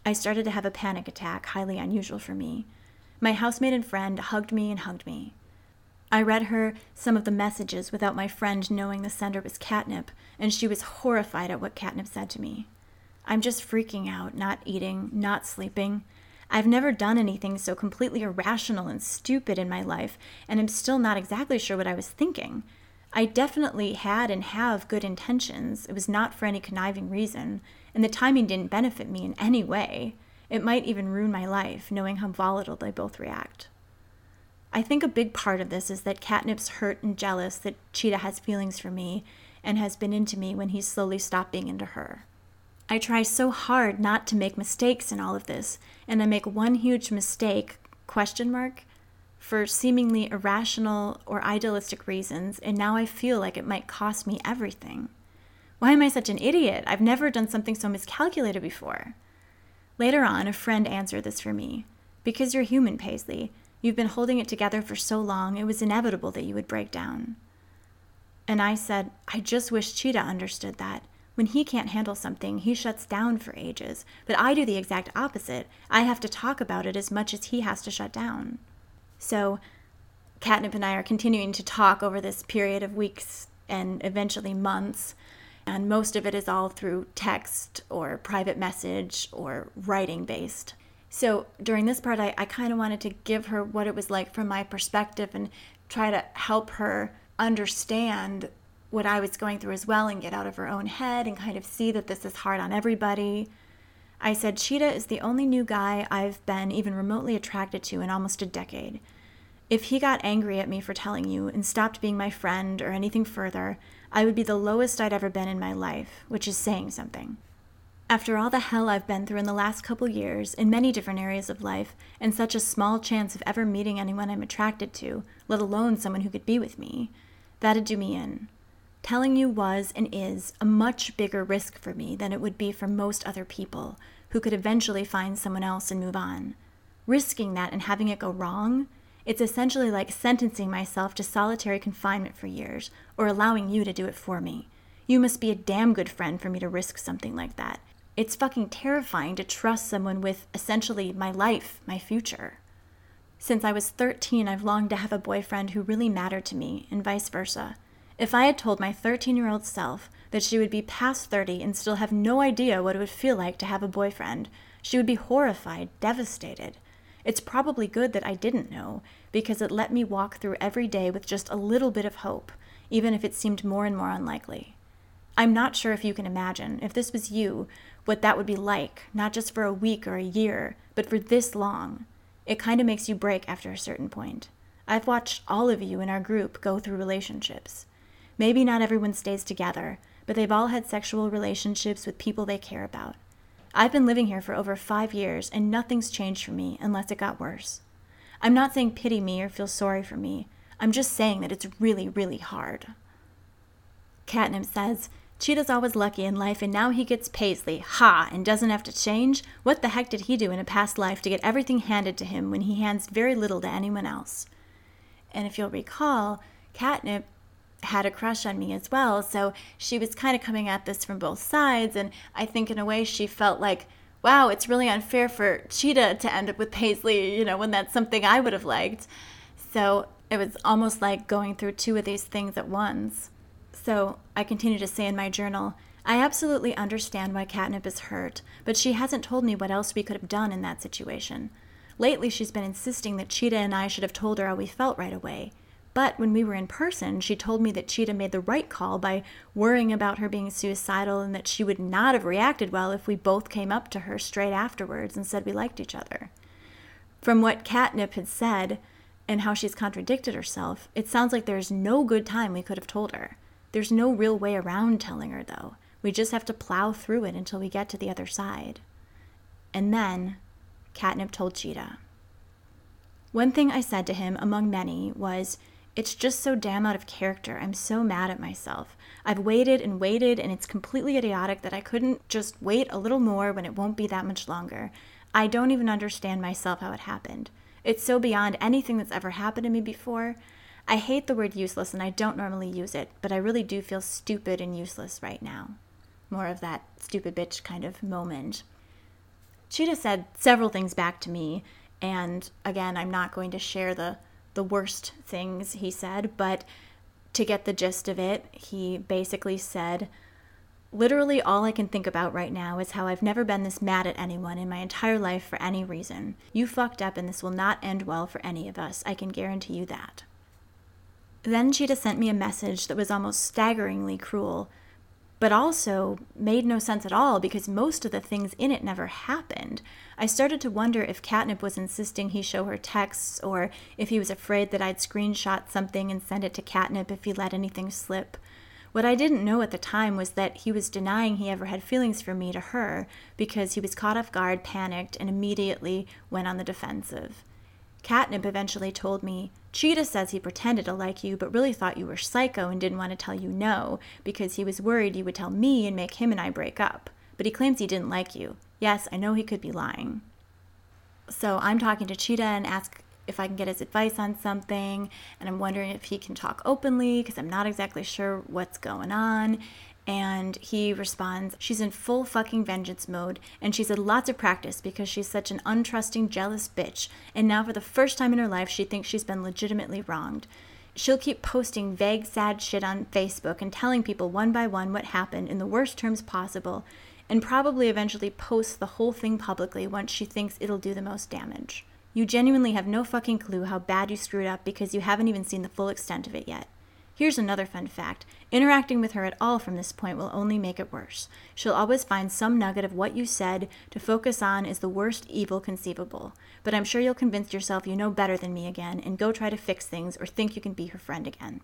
I started to have a panic attack, highly unusual for me. My housemate and friend hugged me and hugged me. I read her some of the messages without my friend knowing the sender was Catnip, and she was horrified at what Catnip said to me. I'm just freaking out, not eating, not sleeping. I've never done anything so completely irrational and stupid in my life, and I'm still not exactly sure what I was thinking. I definitely had and have good intentions. It was not for any conniving reason, and the timing didn't benefit me in any way. It might even ruin my life, knowing how volatile they both react. I think a big part of this is that Catnip's hurt and jealous that Cheetah has feelings for me and has been into me when he's slowly stopped being into her. I try so hard not to make mistakes in all of this, and I make one huge mistake, question mark, for seemingly irrational or idealistic reasons, and now I feel like it might cost me everything. Why am I such an idiot? I've never done something so miscalculated before. Later on, a friend answered this for me. Because you're human, Paisley. You've been holding it together for so long, it was inevitable that you would break down. And I said, I just wish Cheetah understood that. When he can't handle something, he shuts down for ages. But I do the exact opposite. I have to talk about it as much as he has to shut down. So, Catnip and I are continuing to talk over this period of weeks and eventually months. And most of it is all through text or private message or writing based. So during this part, I, I kind of wanted to give her what it was like from my perspective and try to help her understand what I was going through as well and get out of her own head and kind of see that this is hard on everybody. I said, Cheetah is the only new guy I've been even remotely attracted to in almost a decade. If he got angry at me for telling you and stopped being my friend or anything further, I would be the lowest I'd ever been in my life, which is saying something. After all the hell I've been through in the last couple years, in many different areas of life, and such a small chance of ever meeting anyone I'm attracted to, let alone someone who could be with me, that'd do me in. Telling you was and is a much bigger risk for me than it would be for most other people who could eventually find someone else and move on. Risking that and having it go wrong, it's essentially like sentencing myself to solitary confinement for years or allowing you to do it for me. You must be a damn good friend for me to risk something like that it's fucking terrifying to trust someone with essentially my life, my future. Since I was 13, I've longed to have a boyfriend who really mattered to me, and vice versa. If I had told my 13 year old self that she would be past 30 and still have no idea what it would feel like to have a boyfriend, she would be horrified, devastated. It's probably good that I didn't know, because it let me walk through every day with just a little bit of hope, even if it seemed more and more unlikely. I'm not sure if you can imagine, if this was you, what that would be like, not just for a week or a year, but for this long. It kind of makes you break after a certain point. I've watched all of you in our group go through relationships. Maybe not everyone stays together, but they've all had sexual relationships with people they care about. I've been living here for over five years, and nothing's changed for me unless it got worse. I'm not saying pity me or feel sorry for me. I'm just saying that it's really, really hard. Catnip says, Cheetah's always lucky in life, and now he gets Paisley. Ha! And doesn't have to change? What the heck did he do in a past life to get everything handed to him when he hands very little to anyone else? And if you'll recall, Catnip had a crush on me as well, so she was kind of coming at this from both sides, and I think in a way she felt like, wow, it's really unfair for Cheetah to end up with Paisley, you know, when that's something I would have liked. So it was almost like going through two of these things at once. So I continue to say in my journal, I absolutely understand why Catnip is hurt, but she hasn't told me what else we could have done in that situation. Lately, she's been insisting that Cheetah and I should have told her how we felt right away. But when we were in person, she told me that Cheetah made the right call by worrying about her being suicidal and that she would not have reacted well if we both came up to her straight afterwards and said we liked each other. From what Catnip had said and how she's contradicted herself, it sounds like there's no good time we could have told her. There's no real way around telling her, though. We just have to plow through it until we get to the other side. And then, Catnip told Cheetah. One thing I said to him, among many, was, It's just so damn out of character. I'm so mad at myself. I've waited and waited, and it's completely idiotic that I couldn't just wait a little more when it won't be that much longer. I don't even understand myself how it happened. It's so beyond anything that's ever happened to me before. I hate the word useless and I don't normally use it, but I really do feel stupid and useless right now. More of that stupid bitch kind of moment. Cheetah said several things back to me, and again, I'm not going to share the, the worst things he said, but to get the gist of it, he basically said, Literally, all I can think about right now is how I've never been this mad at anyone in my entire life for any reason. You fucked up, and this will not end well for any of us. I can guarantee you that. Then Cheetah sent me a message that was almost staggeringly cruel, but also made no sense at all because most of the things in it never happened. I started to wonder if Catnip was insisting he show her texts or if he was afraid that I'd screenshot something and send it to Catnip if he let anything slip. What I didn't know at the time was that he was denying he ever had feelings for me to her because he was caught off guard, panicked, and immediately went on the defensive. Catnip eventually told me, Cheetah says he pretended to like you, but really thought you were psycho and didn't want to tell you no, because he was worried you would tell me and make him and I break up. But he claims he didn't like you. Yes, I know he could be lying. So I'm talking to Cheetah and ask if I can get his advice on something, and I'm wondering if he can talk openly because I'm not exactly sure what's going on. And he responds, She's in full fucking vengeance mode, and she's had lots of practice because she's such an untrusting, jealous bitch. And now, for the first time in her life, she thinks she's been legitimately wronged. She'll keep posting vague, sad shit on Facebook and telling people one by one what happened in the worst terms possible, and probably eventually post the whole thing publicly once she thinks it'll do the most damage. You genuinely have no fucking clue how bad you screwed up because you haven't even seen the full extent of it yet. Here's another fun fact interacting with her at all from this point will only make it worse. She'll always find some nugget of what you said to focus on as the worst evil conceivable. But I'm sure you'll convince yourself you know better than me again and go try to fix things or think you can be her friend again.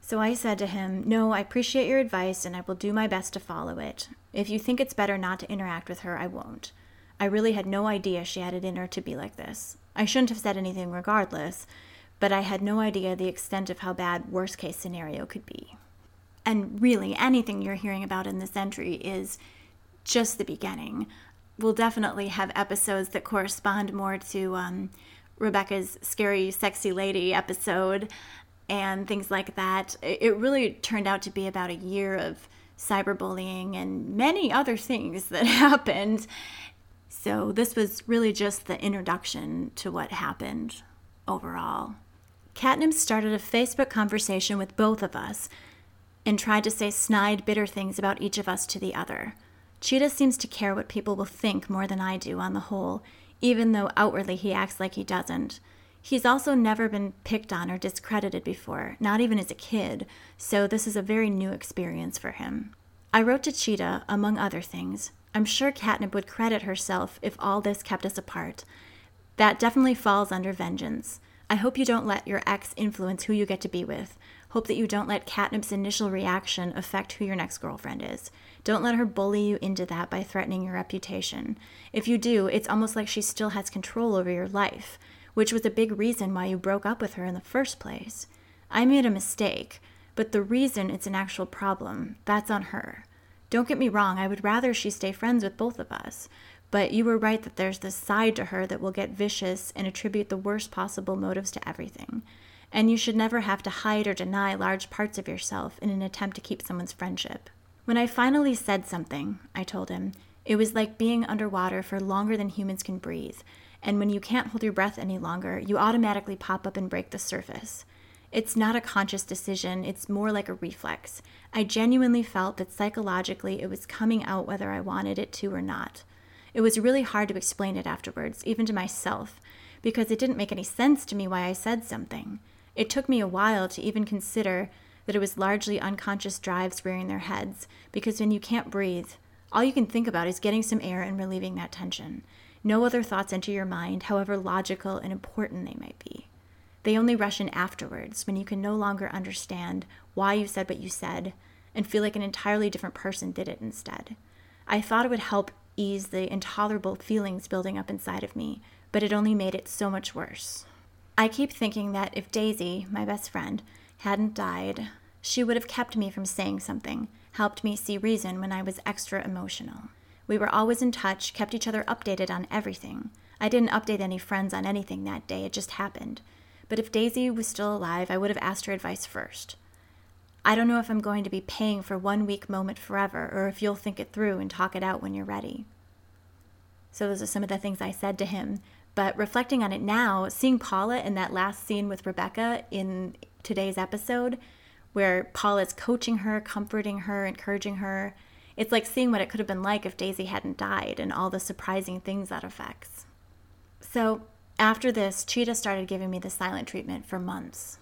So I said to him, No, I appreciate your advice and I will do my best to follow it. If you think it's better not to interact with her, I won't. I really had no idea she had it in her to be like this. I shouldn't have said anything regardless, but I had no idea the extent of how bad worst case scenario could be. And really, anything you're hearing about in this entry is just the beginning. We'll definitely have episodes that correspond more to um, Rebecca's scary, sexy lady episode and things like that. It really turned out to be about a year of cyberbullying and many other things that happened. So, this was really just the introduction to what happened overall. Catnip started a Facebook conversation with both of us and tried to say snide, bitter things about each of us to the other. Cheetah seems to care what people will think more than I do on the whole, even though outwardly he acts like he doesn't. He's also never been picked on or discredited before, not even as a kid, so this is a very new experience for him. I wrote to Cheetah, among other things. I'm sure Catnip would credit herself if all this kept us apart. That definitely falls under vengeance. I hope you don't let your ex influence who you get to be with. Hope that you don't let Catnip's initial reaction affect who your next girlfriend is. Don't let her bully you into that by threatening your reputation. If you do, it's almost like she still has control over your life, which was a big reason why you broke up with her in the first place. I made a mistake, but the reason it's an actual problem, that's on her. Don't get me wrong, I would rather she stay friends with both of us. But you were right that there's this side to her that will get vicious and attribute the worst possible motives to everything. And you should never have to hide or deny large parts of yourself in an attempt to keep someone's friendship. When I finally said something, I told him, it was like being underwater for longer than humans can breathe. And when you can't hold your breath any longer, you automatically pop up and break the surface. It's not a conscious decision, it's more like a reflex. I genuinely felt that psychologically it was coming out whether I wanted it to or not. It was really hard to explain it afterwards, even to myself, because it didn't make any sense to me why I said something. It took me a while to even consider that it was largely unconscious drives rearing their heads, because when you can't breathe, all you can think about is getting some air and relieving that tension. No other thoughts enter your mind, however logical and important they might be. They only rush in afterwards when you can no longer understand why you said what you said and feel like an entirely different person did it instead. I thought it would help ease the intolerable feelings building up inside of me, but it only made it so much worse. I keep thinking that if Daisy, my best friend, hadn't died, she would have kept me from saying something, helped me see reason when I was extra emotional. We were always in touch, kept each other updated on everything. I didn't update any friends on anything that day, it just happened. But if Daisy was still alive, I would have asked her advice first. I don't know if I'm going to be paying for one weak moment forever or if you'll think it through and talk it out when you're ready. So, those are some of the things I said to him. But reflecting on it now, seeing Paula in that last scene with Rebecca in today's episode, where Paula's coaching her, comforting her, encouraging her, it's like seeing what it could have been like if Daisy hadn't died and all the surprising things that affects. So, after this, Cheetah started giving me the silent treatment for months.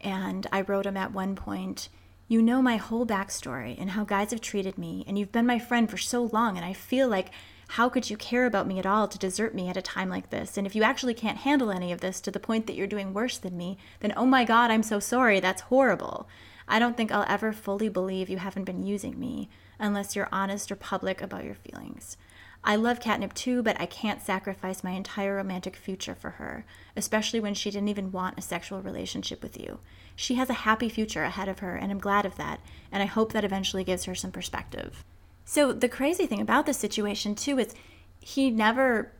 And I wrote him at one point, You know my whole backstory and how guys have treated me, and you've been my friend for so long, and I feel like how could you care about me at all to desert me at a time like this? And if you actually can't handle any of this to the point that you're doing worse than me, then oh my God, I'm so sorry. That's horrible. I don't think I'll ever fully believe you haven't been using me unless you're honest or public about your feelings. I love Catnip too, but I can't sacrifice my entire romantic future for her, especially when she didn't even want a sexual relationship with you. She has a happy future ahead of her, and I'm glad of that, and I hope that eventually gives her some perspective. So, the crazy thing about the situation too is he never,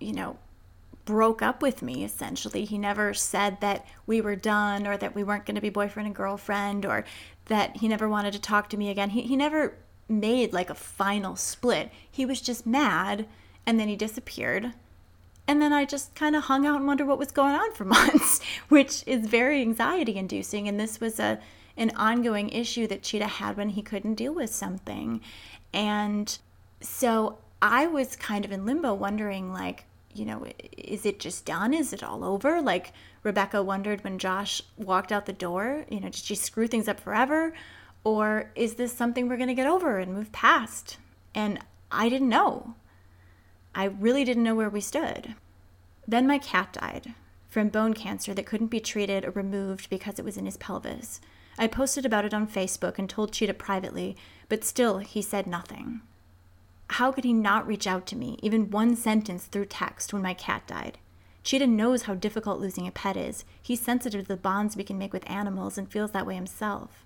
you know, broke up with me essentially. He never said that we were done or that we weren't going to be boyfriend and girlfriend or that he never wanted to talk to me again. He, he never made like a final split. He was just mad and then he disappeared. And then I just kind of hung out and wondered what was going on for months, which is very anxiety inducing. And this was a an ongoing issue that Cheetah had when he couldn't deal with something. And so I was kind of in limbo wondering like, you know, is it just done? Is it all over? Like Rebecca wondered when Josh walked out the door, you know, did she screw things up forever? Or is this something we're going to get over and move past? And I didn't know. I really didn't know where we stood. Then my cat died from bone cancer that couldn't be treated or removed because it was in his pelvis. I posted about it on Facebook and told Cheetah privately, but still he said nothing. How could he not reach out to me, even one sentence through text, when my cat died? Cheetah knows how difficult losing a pet is. He's sensitive to the bonds we can make with animals and feels that way himself.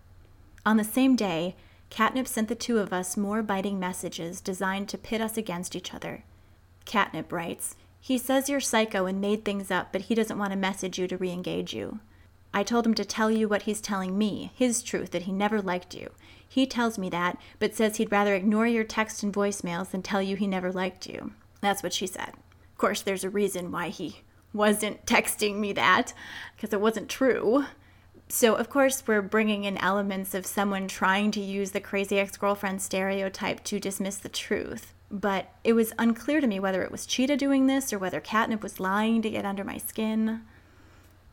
On the same day, Catnip sent the two of us more biting messages designed to pit us against each other. Catnip writes, He says you're psycho and made things up, but he doesn't want to message you to re engage you. I told him to tell you what he's telling me, his truth, that he never liked you. He tells me that, but says he'd rather ignore your text and voicemails than tell you he never liked you. That's what she said. Of course, there's a reason why he wasn't texting me that, because it wasn't true. So, of course, we're bringing in elements of someone trying to use the crazy ex girlfriend stereotype to dismiss the truth. But it was unclear to me whether it was Cheetah doing this or whether Catnip was lying to get under my skin.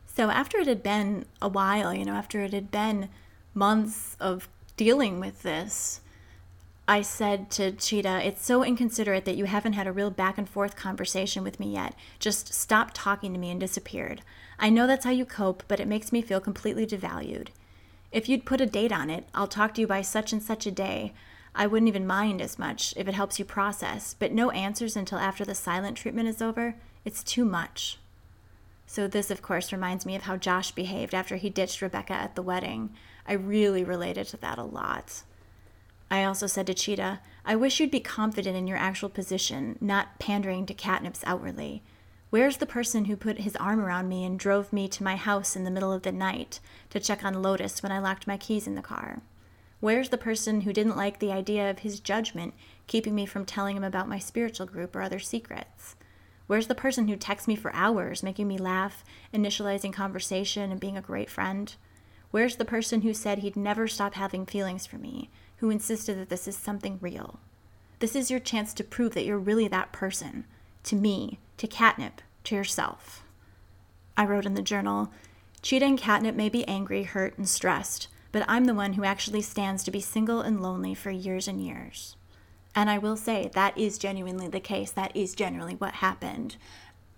So after it had been a while, you know, after it had been months of dealing with this, I said to Cheetah, It's so inconsiderate that you haven't had a real back and forth conversation with me yet. Just stop talking to me and disappeared. I know that's how you cope, but it makes me feel completely devalued. If you'd put a date on it, I'll talk to you by such and such a day. I wouldn't even mind as much if it helps you process, but no answers until after the silent treatment is over. It's too much. So, this, of course, reminds me of how Josh behaved after he ditched Rebecca at the wedding. I really related to that a lot. I also said to Cheetah, I wish you'd be confident in your actual position, not pandering to catnips outwardly. Where's the person who put his arm around me and drove me to my house in the middle of the night to check on Lotus when I locked my keys in the car? Where's the person who didn't like the idea of his judgment keeping me from telling him about my spiritual group or other secrets? Where's the person who texts me for hours, making me laugh, initializing conversation, and being a great friend? Where's the person who said he'd never stop having feelings for me, who insisted that this is something real? This is your chance to prove that you're really that person to me, to Catnip, to yourself. I wrote in the journal Cheetah and Catnip may be angry, hurt, and stressed, but I'm the one who actually stands to be single and lonely for years and years. And I will say that is genuinely the case. That is generally what happened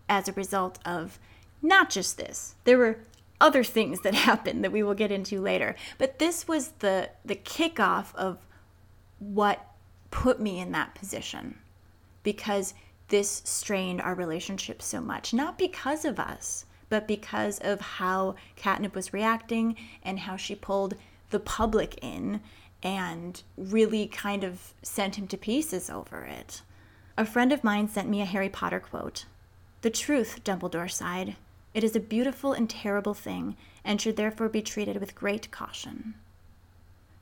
as a result of not just this. There were other things that happened that we will get into later. But this was the the kickoff of what put me in that position because this strained our relationship so much. Not because of us, but because of how Catnip was reacting and how she pulled the public in and really kind of sent him to pieces over it. A friend of mine sent me a Harry Potter quote The truth, Dumbledore sighed. It is a beautiful and terrible thing, and should therefore be treated with great caution.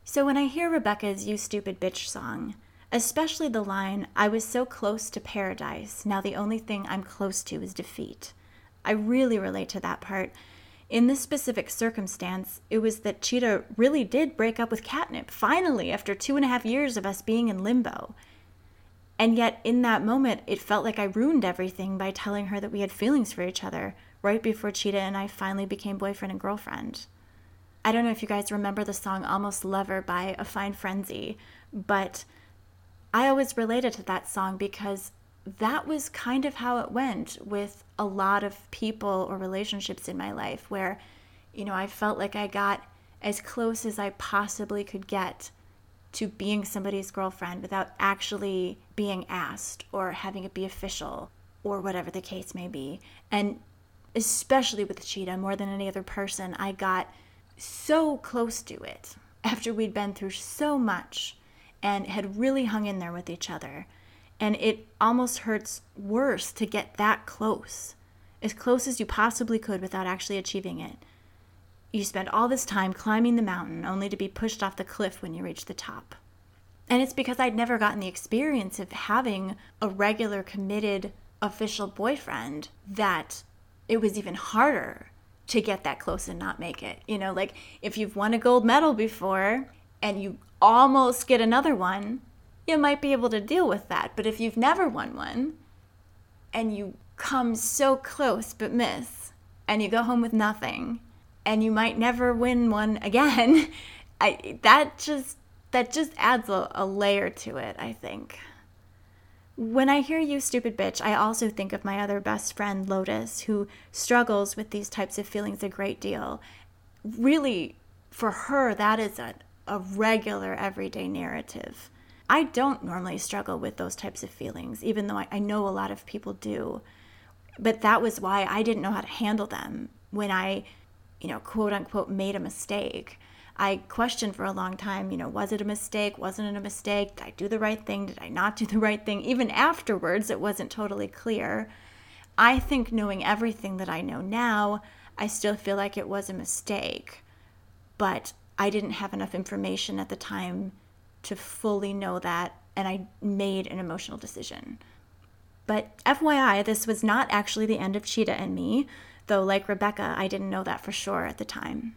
So when I hear Rebecca's You Stupid Bitch song, especially the line, I was so close to paradise, now the only thing I'm close to is defeat, I really relate to that part in this specific circumstance, it was that Cheetah really did break up with Catnip, finally, after two and a half years of us being in limbo. And yet, in that moment, it felt like I ruined everything by telling her that we had feelings for each other right before Cheetah and I finally became boyfriend and girlfriend. I don't know if you guys remember the song Almost Lover by A Fine Frenzy, but I always related to that song because that was kind of how it went with a lot of people or relationships in my life where, you know, I felt like I got as close as I possibly could get to being somebody's girlfriend without actually being asked or having it be official or whatever the case may be. And especially with Cheetah, more than any other person, I got so close to it after we'd been through so much and had really hung in there with each other and it almost hurts worse to get that close, as close as you possibly could without actually achieving it. You spend all this time climbing the mountain only to be pushed off the cliff when you reach the top. And it's because I'd never gotten the experience of having a regular, committed, official boyfriend that it was even harder to get that close and not make it. You know, like if you've won a gold medal before and you almost get another one, you might be able to deal with that. But if you've never won one and you come so close but miss, and you go home with nothing, and you might never win one again. I that just that just adds a, a layer to it, I think. When I hear you, stupid bitch, I also think of my other best friend, Lotus, who struggles with these types of feelings a great deal. Really, for her, that is a, a regular everyday narrative. I don't normally struggle with those types of feelings, even though I, I know a lot of people do. But that was why I didn't know how to handle them when I, you know, quote unquote, made a mistake. I questioned for a long time, you know, was it a mistake? Wasn't it a mistake? Did I do the right thing? Did I not do the right thing? Even afterwards, it wasn't totally clear. I think knowing everything that I know now, I still feel like it was a mistake. But I didn't have enough information at the time to fully know that, and I made an emotional decision. But FYI, this was not actually the end of Cheetah and me, though, like Rebecca, I didn't know that for sure at the time.